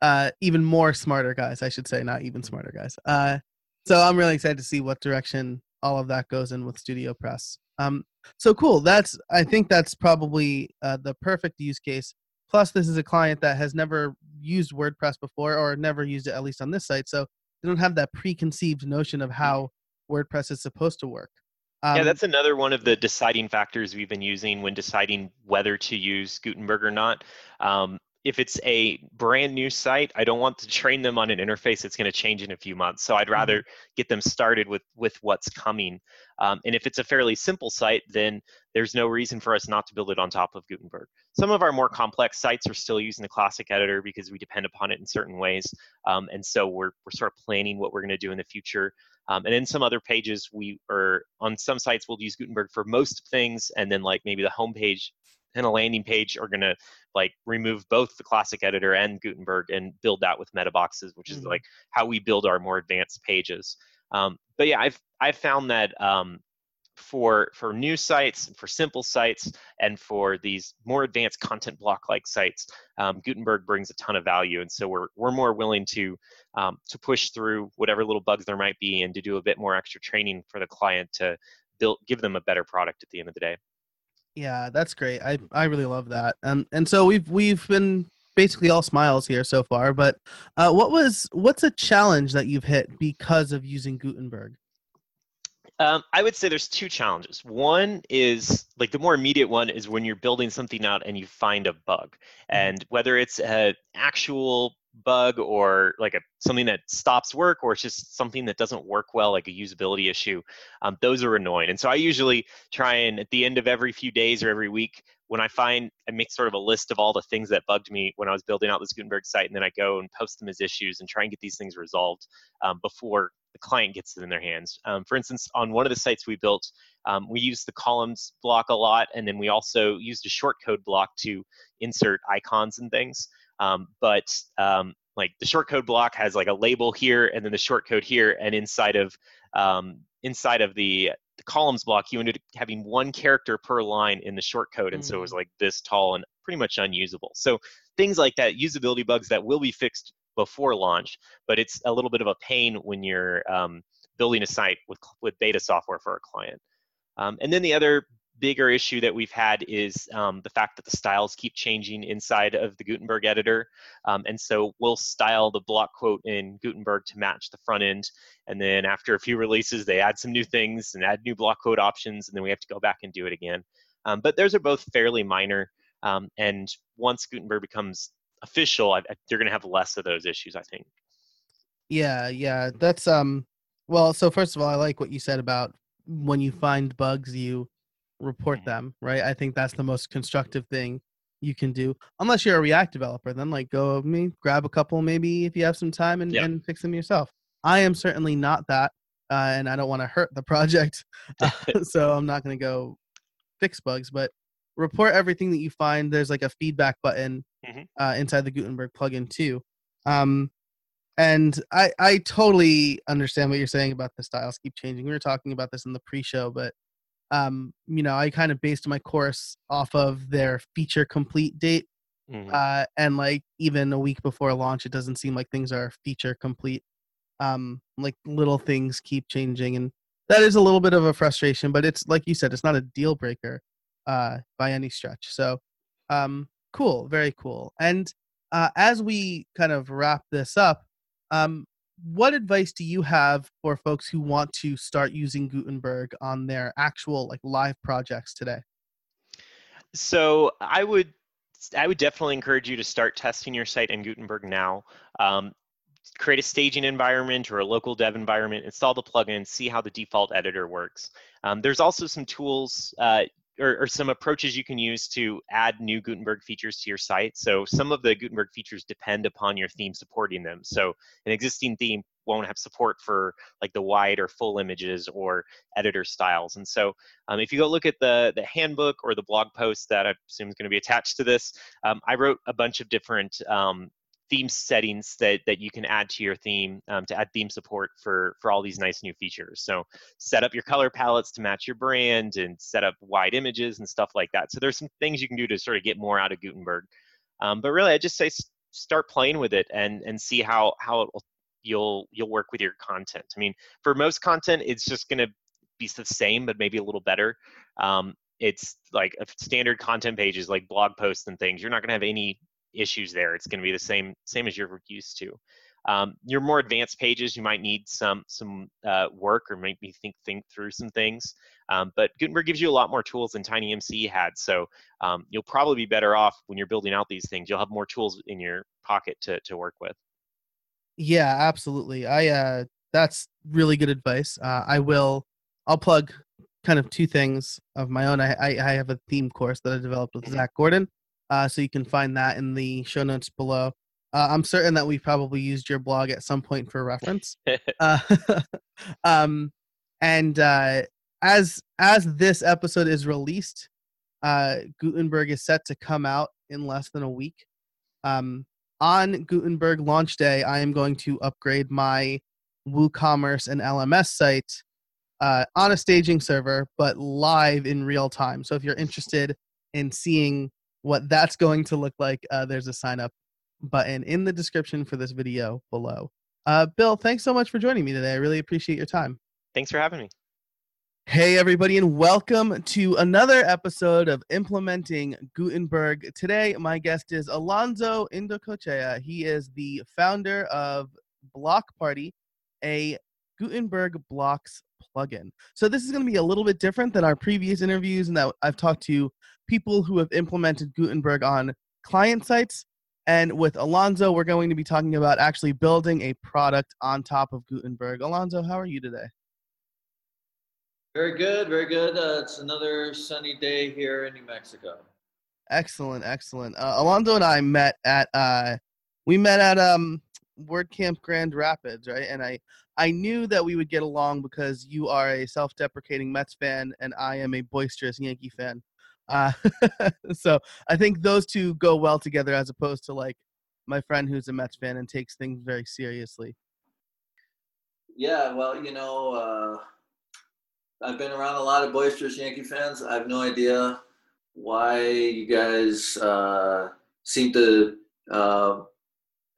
uh, even more smarter guys, I should say, not even smarter guys. Uh, so I'm really excited to see what direction all of that goes in with Studio Press. Um, so cool. That's I think that's probably uh, the perfect use case. Plus, this is a client that has never used WordPress before, or never used it at least on this site, so they don't have that preconceived notion of how WordPress is supposed to work. Um, yeah, that's another one of the deciding factors we've been using when deciding whether to use Gutenberg or not. Um, if it's a brand new site, I don't want to train them on an interface that's going to change in a few months. So I'd rather mm-hmm. get them started with with what's coming. Um, and if it's a fairly simple site, then there's no reason for us not to build it on top of Gutenberg. Some of our more complex sites are still using the classic editor because we depend upon it in certain ways. Um, and so we're, we're sort of planning what we're going to do in the future. Um, and then some other pages, we are on some sites we'll use Gutenberg for most things, and then like maybe the homepage and a landing page are going to like remove both the classic editor and Gutenberg and build that with meta boxes, which is mm-hmm. like how we build our more advanced pages. Um, but yeah, I've I've found that um, for for new sites, for simple sites, and for these more advanced content block like sites, um, Gutenberg brings a ton of value, and so we're we're more willing to um, to push through whatever little bugs there might be, and to do a bit more extra training for the client to build give them a better product at the end of the day. Yeah, that's great. I I really love that. Um, and so we've we've been basically all smiles here so far. But uh, what was what's a challenge that you've hit because of using Gutenberg? Um, I would say there's two challenges. One is like the more immediate one is when you're building something out and you find a bug, mm-hmm. and whether it's an actual bug or like a something that stops work or it's just something that doesn't work well like a usability issue um, those are annoying. And so i usually try and at the end of every few days or every week when i find i make sort of a list of all the things that bugged me when i was building out this gutenberg site and then i go and post them as issues and try and get these things resolved um, before the client gets it in their hands. Um, for instance on one of the sites we built um, we used the columns block a lot and then we also used a short code block to insert icons and things um, but um, like the short code block has like a label here and then the short code here, and inside of um, inside of the, the, columns block, you ended up having one character per line in the short code, and mm. so it was mm. like this tall and pretty much unusable. So things like that, usability bugs that will be fixed before launch, but it's a little bit of a pain when you're um, building a site with with beta software for a client. Um, and then the other bigger issue that we've had is um, the fact that the styles keep changing inside of the Gutenberg editor. Um, and so we'll style the block quote in Gutenberg to match the front end. And then after a few releases, they add some new things and add new block quote options, and then we have to go back and do it again. Um, but those are both fairly minor. Um, and once Gutenberg becomes official, I, I, they're going to have less of those issues, I think. Yeah, yeah. That's, um, well, so first of all, I like what you said about when you find bugs, you report mm-hmm. them, right? I think that's the most constructive thing you can do. Unless you're a React developer, then like go me grab a couple maybe if you have some time and, and fix them yourself. I am certainly not that, uh, and I don't want to hurt the project, [laughs] uh, [laughs] so I'm not going to go fix bugs. But report everything that you find. There's like a feedback button mm-hmm. uh, inside the Gutenberg plugin too. Um, and I I totally understand what you're saying about the styles keep changing. We were talking about this in the pre-show, but um, you know, I kind of based my course off of their feature complete date. Mm-hmm. Uh, and like even a week before launch, it doesn't seem like things are feature complete. Um, like little things keep changing, and that is a little bit of a frustration. But it's like you said, it's not a deal breaker uh, by any stretch. So, um, cool, very cool. And uh, as we kind of wrap this up, um, what advice do you have for folks who want to start using Gutenberg on their actual like live projects today? So I would I would definitely encourage you to start testing your site in Gutenberg now. Um, create a staging environment or a local dev environment, install the plugin, see how the default editor works. Um, there's also some tools uh, or, or, some approaches you can use to add new Gutenberg features to your site. So some of the Gutenberg features depend upon your theme supporting them. So an existing theme won't have support for like the wide or full images or editor styles. And so um, if you go look at the, the handbook or the blog post that I assume is going to be attached to this, um, I wrote a bunch of different um, theme settings that, that you can add to your theme um, to add theme support for, for all these nice new features. So set up your color palettes to match your brand and set up wide images and stuff like that. So there's some things you can do to sort of get more out of Gutenberg. Um, but really, I just say start playing with it and, and see how, how it will, you'll, you'll work with your content. I mean, for most content, it's just going to be the same, but maybe a little better. Um, it's like standard content pages like blog posts and things. You're not going to have any issues there. It's going to be the same same as you're used to. Um, your more advanced pages, you might need some some uh, work or maybe think think through some things. Um, but Gutenberg gives you a lot more tools than TinyMCE had, so um, you'll probably be better off when you're building out these things. You'll have more tools in your pocket to to work with. Yeah, absolutely. I uh, that's really good advice. Uh, I will. I'll plug kind of two things of my own. I I, I have a theme course that I developed with Mhm. Zac Gordon, uh, so you can find that in the show notes below. Uh, I'm certain that we've probably used your blog at some point for reference. [laughs] uh, [laughs] um, and uh, as as this episode is released, uh, Gutenberg is set to come out in less than a week. Um, on Gutenberg launch day, I am going to upgrade my WooCommerce and LMS site uh, on a staging server, but live in real time. So if you're interested in seeing what that's going to look like, uh, there's a sign up button in the description for this video below. Uh, Bill, thanks so much for joining me today. I really appreciate your time. Thanks for having me. Hey, everybody, and welcome to another episode of Implementing Gutenberg. Today, my guest is Alonso Indacochea. He is the founder of Block Party, a Gutenberg Blocks plugin. So, this is going to be a little bit different than our previous interviews, in that I've talked to people who have implemented Gutenberg on client sites. And with Alonso, we're going to be talking about actually building a product on top of Gutenberg. Alonso, how are you today? Very good, very good. Uh, it's another sunny day here in New Mexico. Excellent, excellent. Uh, Alonso and I met at uh, we met at um WordCamp Grand Rapids, right? And I I knew that we would get along because you are a self-deprecating Mets fan and I am a boisterous Yankee fan. Uh, [laughs] so I think those two go well together as opposed to like my friend who's a Mets fan and takes things very seriously. Yeah, well, you know, uh, I've been around a lot of boisterous Yankee fans. I have no idea why you guys uh, seem to, uh,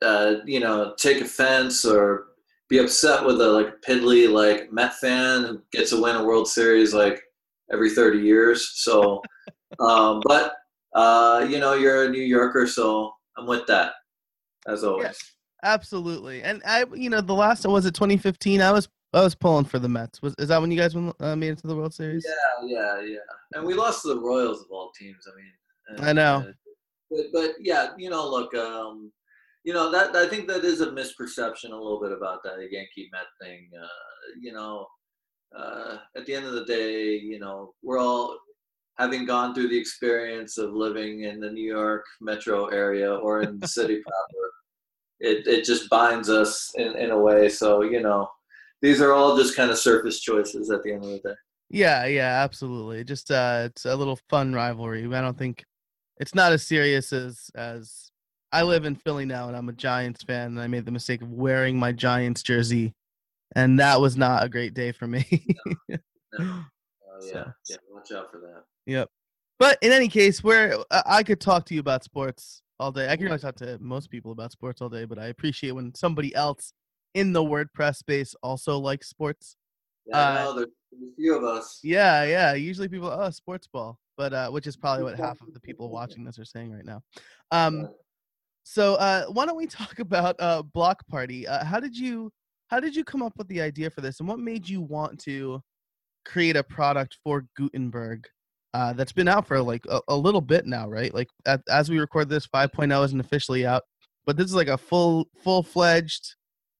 uh, you know, take offense or be upset with a like piddly like Met fan who gets to win a World Series like every 30 years. So, um, but uh, you know, you're a New Yorker, so I'm with that as always. Absolutely. And I you know the last was it 2015 I was I was pulling for the Mets. Was is that when you guys won, uh, made it to the World Series? Yeah, yeah, yeah. And we lost to the Royals of all teams. I mean, and, I know. uh, but, but yeah, you know, look, um, you know that I think that is a misperception a little bit about that Yankee Met thing. Uh, you know, uh, at the end of the day, you know, we're all having gone through the experience of living in the New York metro area or in the city [laughs] proper. It it just binds us in in a way. So you know, these are all just kind of surface choices at the end of the day. Yeah, yeah, absolutely. Just uh it's a little fun rivalry. I don't think it's not as serious as as I live in Philly now and I'm a Giants fan and I made the mistake of wearing my Giants jersey and that was not a great day for me. [laughs] Oh yeah, So- yeah. Watch out for that. Yep. But in any case, where I I could talk to you about sports all day. I can really talk to most people about sports all day, but I appreciate when somebody else in the WordPress space also likes sports. Yeah, Uh, there's a few of us. Yeah, yeah. Usually people, oh, sports ball, but uh, which is probably what half of the people [laughs] watching this are saying right now. Um, so uh, why don't we talk [laughs] about uh, Block Party? Uh, how did you how did you come up with the idea for this, and what made you want to create a product for Gutenberg uh, that's been out for like a, a little bit now, right? Like at, as we record this, 5.0 isn't officially out, but this is like a full full fledged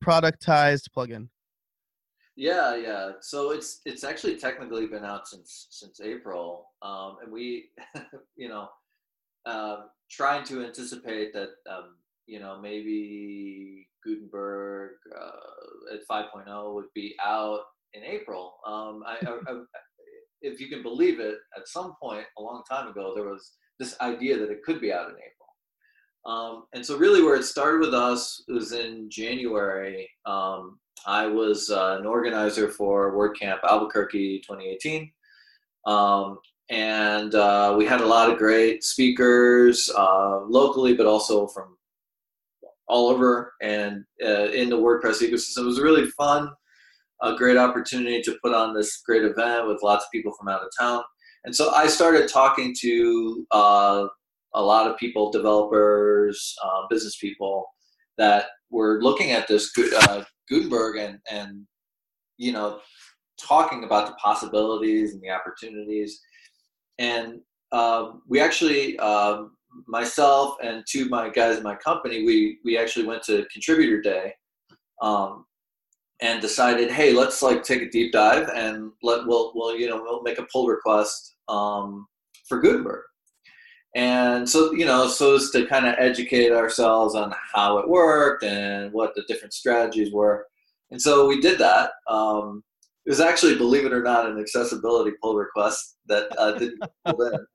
productized plugin. Yeah, yeah. So it's it's actually technically been out since since April, um, and we, [laughs] you know, uh, trying to anticipate that, um, you know, maybe Gutenberg uh, at 5.0 would be out in April. Um, I, I, if you can believe it, at some point a long time ago, there was this idea that it could be out in April. Um, and so, really, where it started with us was in January. Um, I was uh, an organizer for WordCamp Albuquerque 2018. Um, and uh, we had a lot of great speakers uh, locally, but also from all over and uh, in the WordPress ecosystem. It was really fun, a great opportunity to put on this great event with lots of people from out of town. And so I started talking to uh, a lot of people, developers, uh, business people that were looking at this uh, Gutenberg and and you know talking about the possibilities and the opportunities, and uh, we actually uh, myself and two of my guys in my company we we actually went to contributor day um, and decided hey let's like take a deep dive and let we'll, we'll you know we'll make a pull request um, for gutenberg. And so you know so as to kind of educate ourselves on how it worked and what the different strategies were. And so we did that. Um, it was actually believe it or not an accessibility pull request that uh, didn't [laughs] pull in.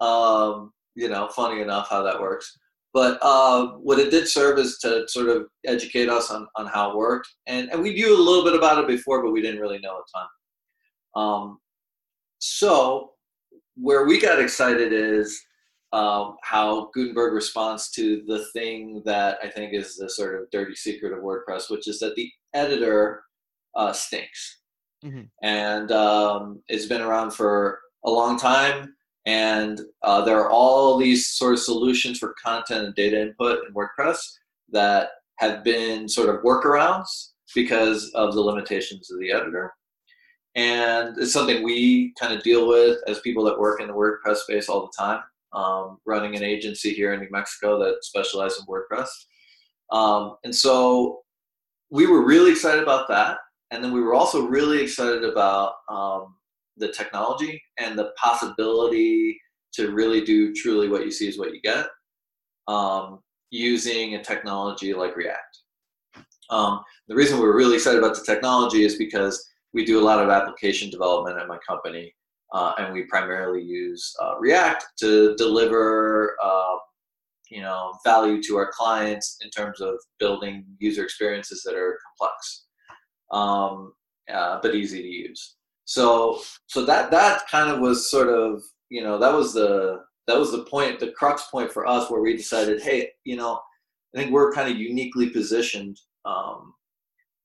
Um, you know funny enough how that works but uh, what it did serve is to sort of educate us on, on how it worked and, and we knew a little bit about it before but we didn't really know a ton um, so where we got excited is um, how Gutenberg responds to the thing that I think is the sort of dirty secret of WordPress, which is that the editor uh, stinks. Mm-hmm. And um, it's been around for a long time. And uh, there are all these sort of solutions for content and data input in WordPress that have been sort of workarounds because of the limitations of the editor and it's something we kind of deal with as people that work in the WordPress space all the time. Um, running an agency here in New Mexico that specializes in WordPress, um, and so we were really excited about that. And then we were also really excited about um, the technology and the possibility to really do truly what you see is what you get um, using a technology like React. Um, the reason we were really excited about the technology is because we do a lot of application development at my company, uh, and we primarily use uh, React to deliver, uh, you know, value to our clients in terms of building user experiences that are complex, um, uh, but easy to use. So, so that that kind of was sort of, you know, that was the that was the point, the crux point for us, where we decided, hey, you know, I think we're kind of uniquely positioned um,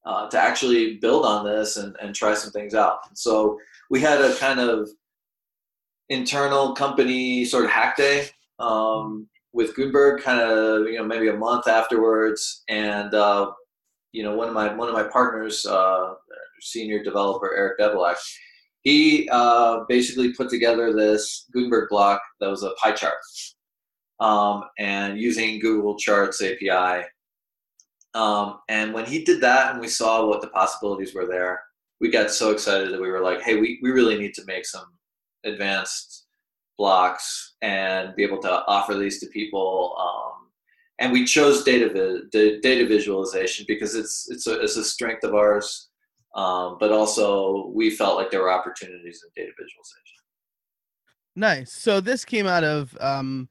uh, to actually build on this and, and try some things out. So we had a kind of internal company sort of hack day um, with Gutenberg, kind of you know maybe a month afterwards, and uh, you know one of my one of my partners, uh, senior developer Eric Devilak, he uh, basically put together this Gutenberg block that was a pie chart, um, and using Google Charts API um, and when he did that and we saw what the possibilities were there, we got so excited that we were like, hey, we, we really need to make some advanced blocks and be able to offer these to people. Um, and we chose data, vi- data visualization because it's, it's, a, it's a strength of ours. Um, but also we felt like there were opportunities in data visualization. Nice. So this came out of um,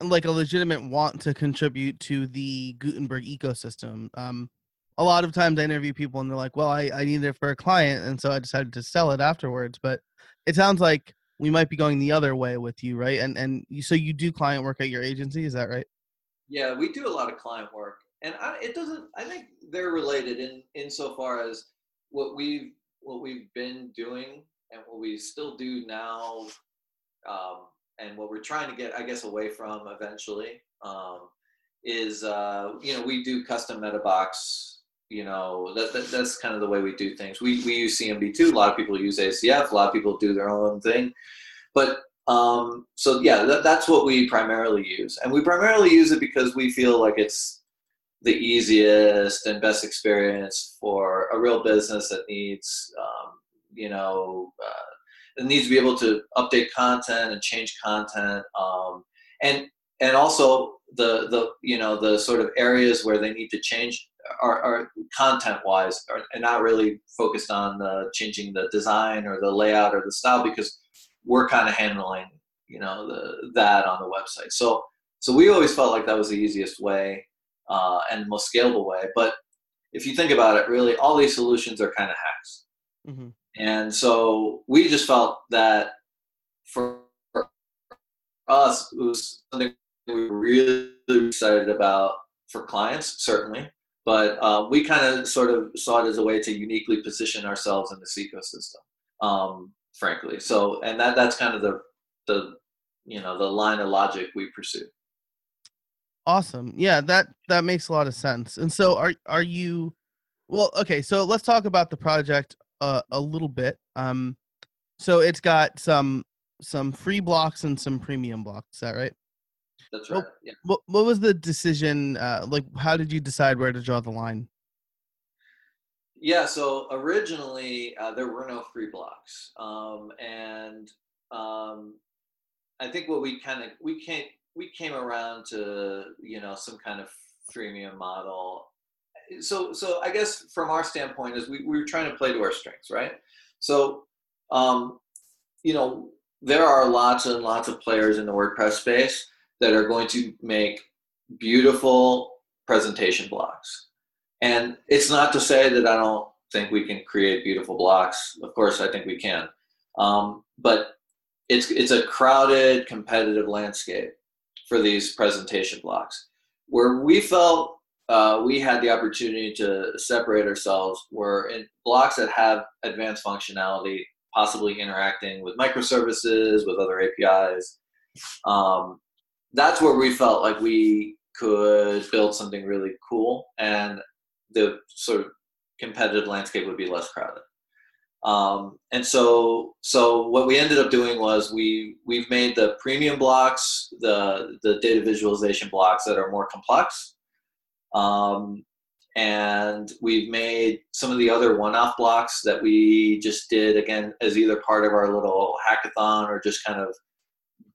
like a legitimate want to contribute to the Gutenberg ecosystem. Um, a lot of times I interview people and they're like, well, I, I need it for a client. And so I decided to sell it afterwards. But it sounds like we might be going the other way with you, right? And, and you, so you do client work at your agency. Is that right? Yeah, we do a lot of client work and I, it doesn't, I think they're related in, insofar as what we've, what we've been doing and what we still do now um, and what we're trying to get, I guess, away from eventually um, is, uh, you know, we do custom meta box. You know, that, that, that's kind of the way we do things. We we use cmb2 A lot of people use ACF. A lot of people do their own thing. But um, so yeah, that, that's what we primarily use, and we primarily use it because we feel like it's the easiest and best experience for a real business that needs, um, you know, uh, it needs to be able to update content and change content um, and and also the the you know the sort of areas where they need to change are, are content wise are, and not really focused on the changing the design or the layout or the style because we're kind of handling you know the that on the website. So so we always felt like that was the easiest way uh, and most scalable way but if you think about it really all these solutions are kind of hacks mm-hmm. And so we just felt that for us, it was something we were really excited about for clients, certainly. But uh, we kind of sort of saw it as a way to uniquely position ourselves in this ecosystem, um, frankly. So, and that that's kind of the the you know the line of logic we pursue. Awesome. Yeah, that that makes a lot of sense. And so are are you well, okay, so let's talk about the project uh, a little bit. Um so it's got some some free blocks and some premium blocks, is that right? That's right. Yeah. What what was the decision uh like how did you decide where to draw the line? Yeah, so originally uh, there were no free blocks, um, and um, I think what we kind of we came we came around to you know some kind of freemium model. So so I guess from our standpoint is we, we were trying to play to our strengths, right? So um, you know there are lots and lots of players in the WordPress space that are going to make beautiful presentation blocks and it's not to say that I don't think we can create beautiful blocks. Of course, I think we can. Um, but it's it's a crowded, competitive landscape for these presentation blocks. Where we felt uh, we had the opportunity to separate ourselves were in blocks that have advanced functionality, possibly interacting with microservices, with other APIs. Um, that's where we felt like we could build something really cool and the sort of competitive landscape would be less crowded. Um, and so, so what we ended up doing was we we've made the premium blocks, the the data visualization blocks that are more complex, um, and we've made some of the other one-off blocks that we just did again as either part of our little hackathon or just kind of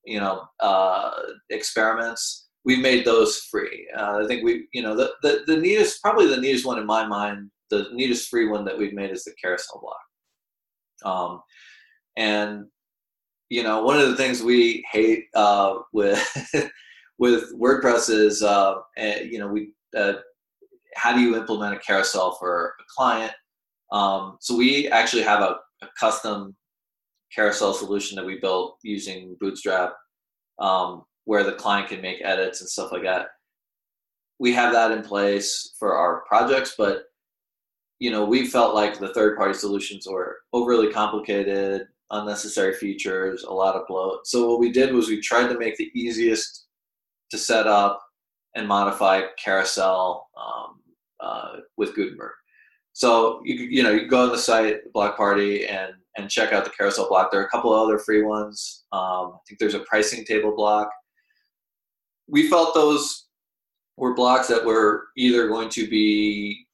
you know uh, experiments we've made those free. Uh, I think we, you know, the, the, the neatest, probably the neatest one in my mind, the neatest free one that we've made is the carousel block. Um, and, you know, one of the things we hate uh, with, [laughs] with WordPress is, uh, eh, you know, we, uh, how do you implement a carousel for a client? Um, so we actually have a, a, custom carousel solution that we built using Bootstrap um, where the client can make edits and stuff like that. We have that in place for our projects, but you know, we felt like the third party solutions were overly complicated, unnecessary features, a lot of bloat. So what we did was we tried to make the easiest to set up and modify carousel um, uh, with Gutenberg. So you you know you go on the site Block Party and and check out the carousel block. There are a couple of other free ones. Um, I think there's a pricing table block we felt those were blocks that were either going to be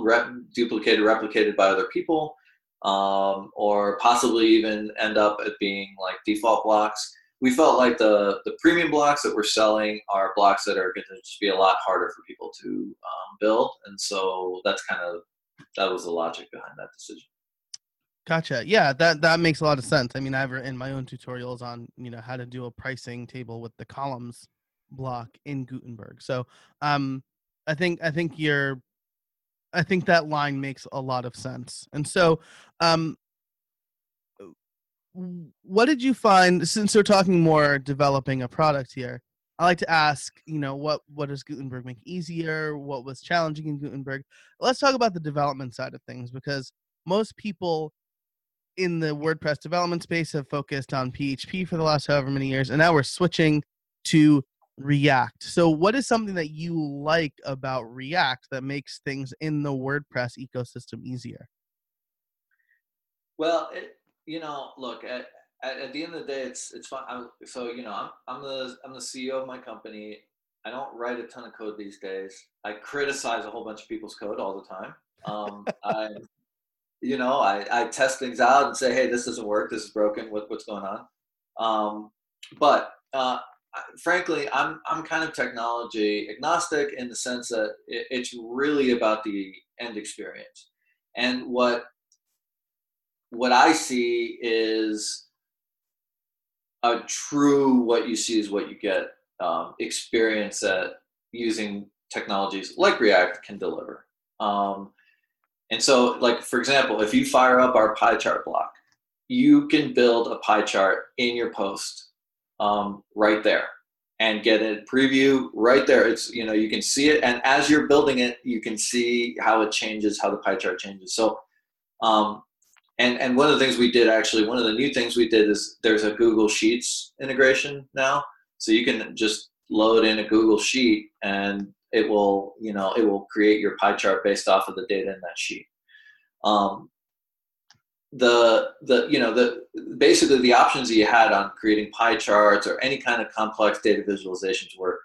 rep- duplicated, replicated by other people, um, or possibly even end up at being like default blocks. We felt like the the premium blocks that we're selling are blocks that are going to just be a lot harder for people to um, build, and so that's kind of that was the logic behind that decision. Gotcha. Yeah, that that makes a lot of sense. I mean, I've written my own tutorials on you know how to do a pricing table with the columns block in Gutenberg. So um I think I think you're I think that line makes a lot of sense. And so um what did you find since we're talking more developing a product here? I like to ask, you know, what what does Gutenberg make easier? What was challenging in Gutenberg? Let's talk about the development side of things because most people in the WordPress development space have focused on PHP for the last however many years, and now we're switching to React. So, what is something that you like about React that makes things in the WordPress ecosystem easier? Well, it, you know, look at, at, the end of the day, it's it's fun. I'm, so you know, I'm I'm the I'm the CEO of my company. I don't write a ton of code these days. I criticize a whole bunch of people's code all the time. Um, [laughs] I, you know, I, I test things out and say, hey, this doesn't work. This is broken. What, what's going on? Um, but uh, frankly, I'm I'm kind of technology agnostic in the sense that it, it's really about the end experience, and what what I see is a true what you see is what you get um, experience that using technologies like React can deliver. Um, and so, like for example, if you fire up our pie chart block, you can build a pie chart in your post um, right there and get a preview right there. It's you know you can see it, and as you're building it, you can see how it changes, how the pie chart changes. So, um, and and one of the things we did actually, one of the new things we did is there's a Google Sheets integration now, so you can just load in a Google sheet and it will, you know, it will create your pie chart based off of the data in that sheet. Um, the the you know the basically the options that you had on creating pie charts or any kind of complex data visualizations were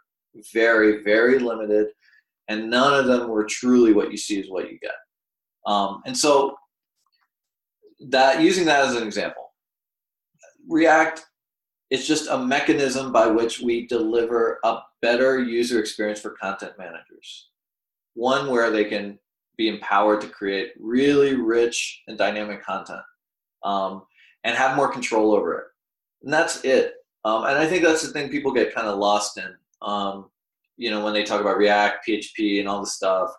very very limited and none of them were truly what you see is what you get. Um, and so that using that as an example react is just a mechanism by which we deliver a better user experience for content managers. One where they can be empowered to create really rich and dynamic content um, and have more control over it. And that's it. Um, and I think that's the thing people get kind of lost in. Um, you know, when they talk about React, PHP, and all this stuff.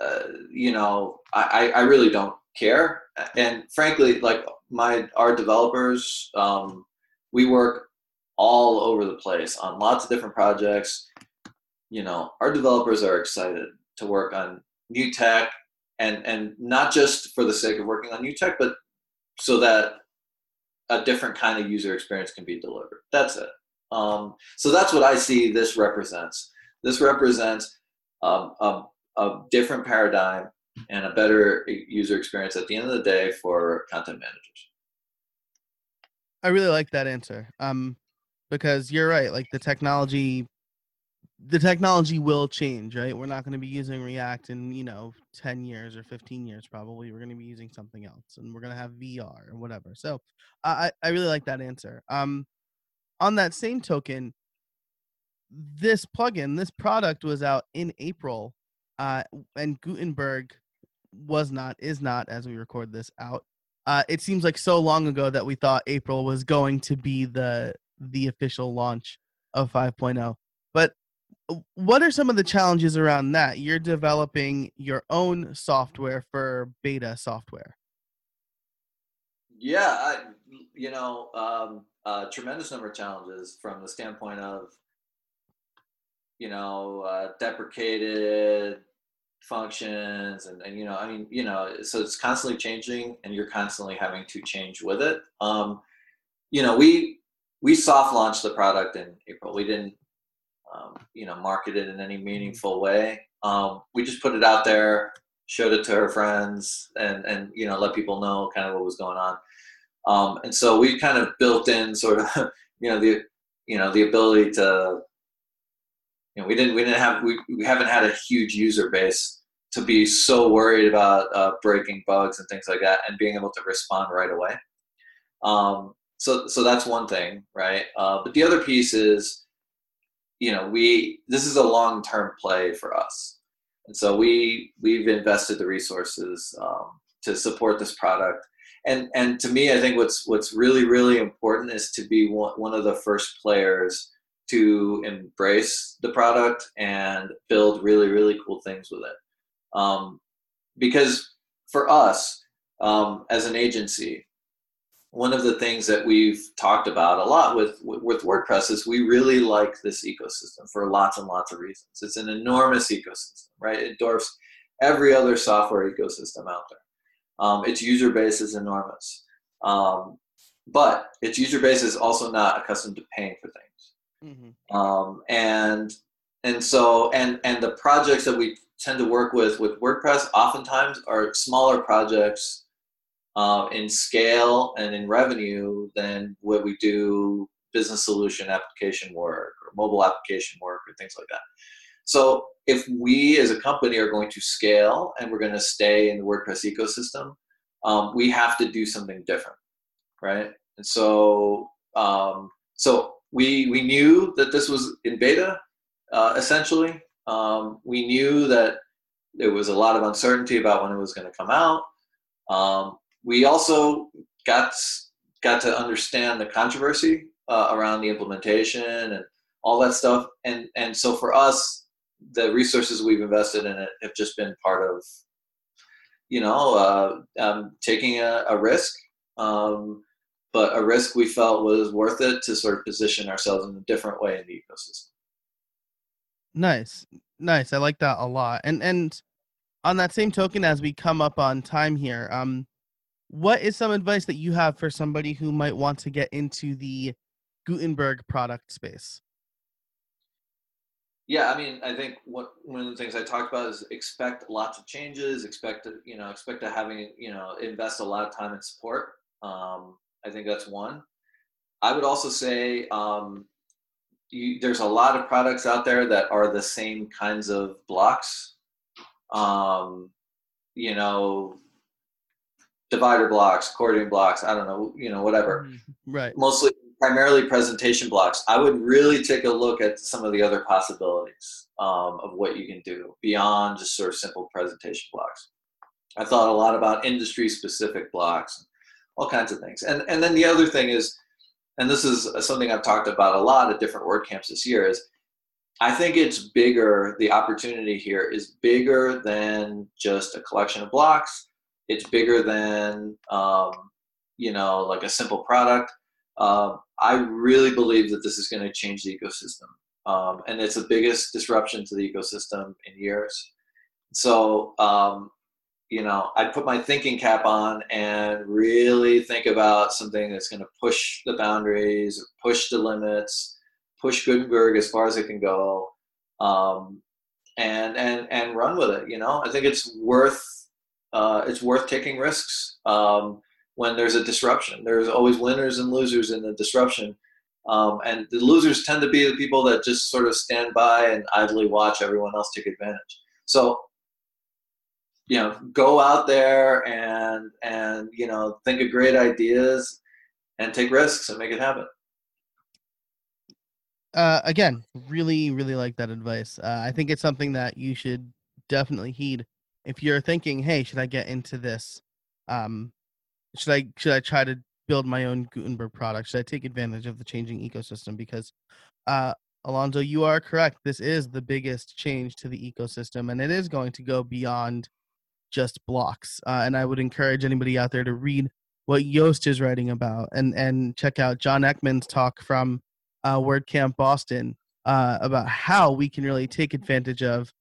Uh, you know, I, I really don't care. And frankly, like my our developers, um, we work all over the place on lots of different projects. You know, our developers are excited to work on new tech and and not just for the sake of working on new tech but so that a different kind of user experience can be delivered. That's it. Um, so that's what i see this represents. This represents um, a, a different paradigm and a better user experience at the end of the day for content managers. I really like that answer um, because you're right like the technology the technology will change, right? We're not going to be using React in, you know, 10 years or 15 years probably. We're going to be using something else and we're going to have VR or whatever. So I, I really like that answer. Um, on that same token, this plugin, this product was out in April, uh, and Gutenberg was not, is not, as we record this out. Uh, it seems like so long ago that we thought April was going to be the the official launch of 5.0. But what are some of the challenges around that? You're developing your own software for beta software. Yeah, I, you know, um, a tremendous number of challenges from the standpoint of, you know, uh, deprecated functions and, and, you know, I mean, you know, so it's constantly changing and you're constantly having to change with it. Um, you know, we, we soft launched the product in April. We didn't um, you know, market it in any meaningful way. Um, we just put it out there, showed it to her friends, and and you know, let people know kind of what was going on. Um, and so we kind of built in sort of, [laughs] you know, the you know the ability to, you know, we didn't we didn't have we, we haven't had a huge user base to be so worried about uh, breaking bugs and things like that, and being able to respond right away. Um, so so that's one thing, right? Uh, but the other piece is you know we this is a long term play for us. And so we we've invested the resources um, to support this product. And and to me i think what's what's really really important is to be one, one of the first players to embrace the product and build really really cool things with it. Um, because for us um, as an agency one of the things that we've talked about a lot with with WordPress is we really like this ecosystem for lots and lots of reasons. It's an enormous ecosystem, right? It dwarfs every other software ecosystem out there. Um, its user base is enormous, um, but its user base is also not accustomed to paying for things, mm-hmm. um, and and so and and the projects that we tend to work with with WordPress oftentimes are smaller projects uh, in scale and in revenue than what we do business solution application work or mobile application work or things like that. So if we as a company are going to scale and we're going to stay in the WordPress ecosystem, um, we have to do something different, right? And so um, so we we knew that this was in beta, uh, essentially. Um, we knew that there was a lot of uncertainty about when it was going to come out. We also got got to understand the controversy uh, around the implementation and all that stuff. And and so for us, the resources we've invested in it have just been part of, you know, uh, um, taking a, a risk, um, but a risk we felt was worth it to sort of position ourselves in a different way in the ecosystem. Nice, nice. I like that a lot. And and on that same token, as we come up on time here, um, what is some advice that you have for somebody who might want to get into the Gutenberg product space? yeah, I mean, I think what one of the things I talked about is expect lots of changes, expect to, you know, expect to having, you know, invest a lot of time and support. Um, I think that's one. I would also say um, you, there's a lot of products out there that are the same kinds of blocks. Um, you know, divider blocks, accordion blocks, I don't know, you know, whatever. Mm-hmm. Right. Mostly primarily presentation blocks. I would really take a look at some of the other possibilities um, of what you can do beyond just sort of simple presentation blocks. I thought a lot about industry specific blocks, all kinds of things. And and then the other thing is, and this is something I've talked about a lot at different WordCamps this year is I think it's bigger, the opportunity here is bigger than just a collection of blocks. It's bigger than um, you know, like a simple product uh, I really believe that this is going to change the ecosystem. Um, and it's the biggest disruption to the ecosystem in years. So, um, you know, I put my thinking cap on and really think about something that's going to push the boundaries, push the limits, push Gutenberg as far as it can go, um, and and and run with it. You know, I think it's worth uh, it's worth taking risks. Um, when there's a disruption. There's always winners and losers in the disruption. Um, and the losers tend to be the people that just sort of stand by and idly watch everyone else take advantage. So, you know, go out there and and you know think of great ideas and take risks and make it happen. Uh, again, really, really like that advice. Uh, I think it's something that you should definitely heed if you're thinking, "Hey, should I get into this?" Um, should I should I try to build my own Gutenberg product? Should I take advantage of the changing ecosystem? Because uh, Alonso, you are correct. This is the biggest change to the ecosystem, and it is going to go beyond just blocks. Uh, and I would encourage anybody out there to read what Yoast is writing about, and and check out John Eckman's talk from uh, WordCamp Boston uh, about how we can really take advantage of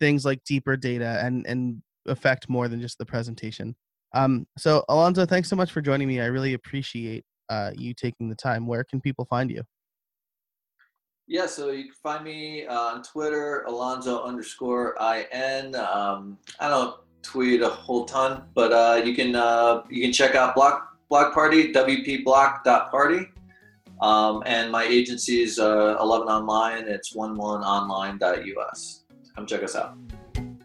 things like deeper data and and affect more than just the presentation. Um, so Alonso, thanks so much for joining me. I really appreciate uh, you taking the time. Where can people find you? Yeah, so you can find me uh, on Twitter, Alonso underscore in. Um, I don't tweet a whole ton, but uh, you can uh, you can check out Block Block Party, wpblock.party. Um, and my agency is uh, 11 Online. It's 11online.us. Come check us out.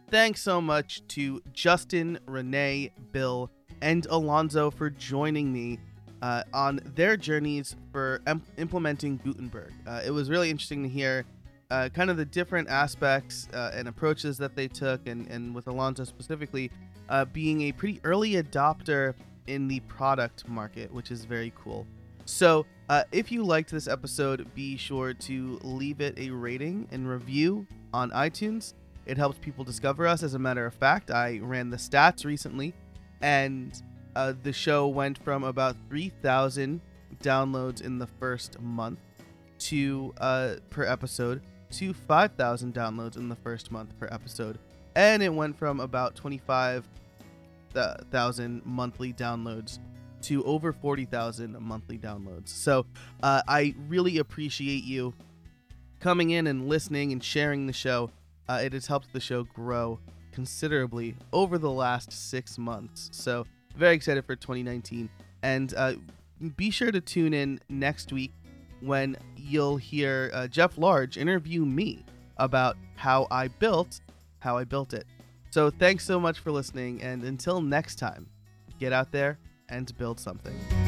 Thanks so much to Justin, Rene, Bill, and Alonso for joining me uh, on their journeys for em- implementing Gutenberg. Uh, it was really interesting to hear uh, kind of the different aspects uh, and approaches that they took, and, and with Alonso specifically, uh, being a pretty early adopter in the product market, which is very cool. So, uh, if you liked this episode, be sure to leave it a rating and review on iTunes. It helps people discover us. As a matter of fact, I ran the stats recently, and uh, the show went from about 3,000 downloads in the first month to uh, per episode to 5,000 downloads in the first month per episode, and it went from about 25,000 monthly downloads to over 40,000 monthly downloads. So uh, I really appreciate you coming in and listening and sharing the show. Uh, it has helped the show grow considerably over the last six months. So, very excited for 2019. And uh, be sure to tune in next week when you'll hear uh, Jeff Large interview me about how I built how I built it. So, thanks so much for listening. And until next time, get out there and to build something.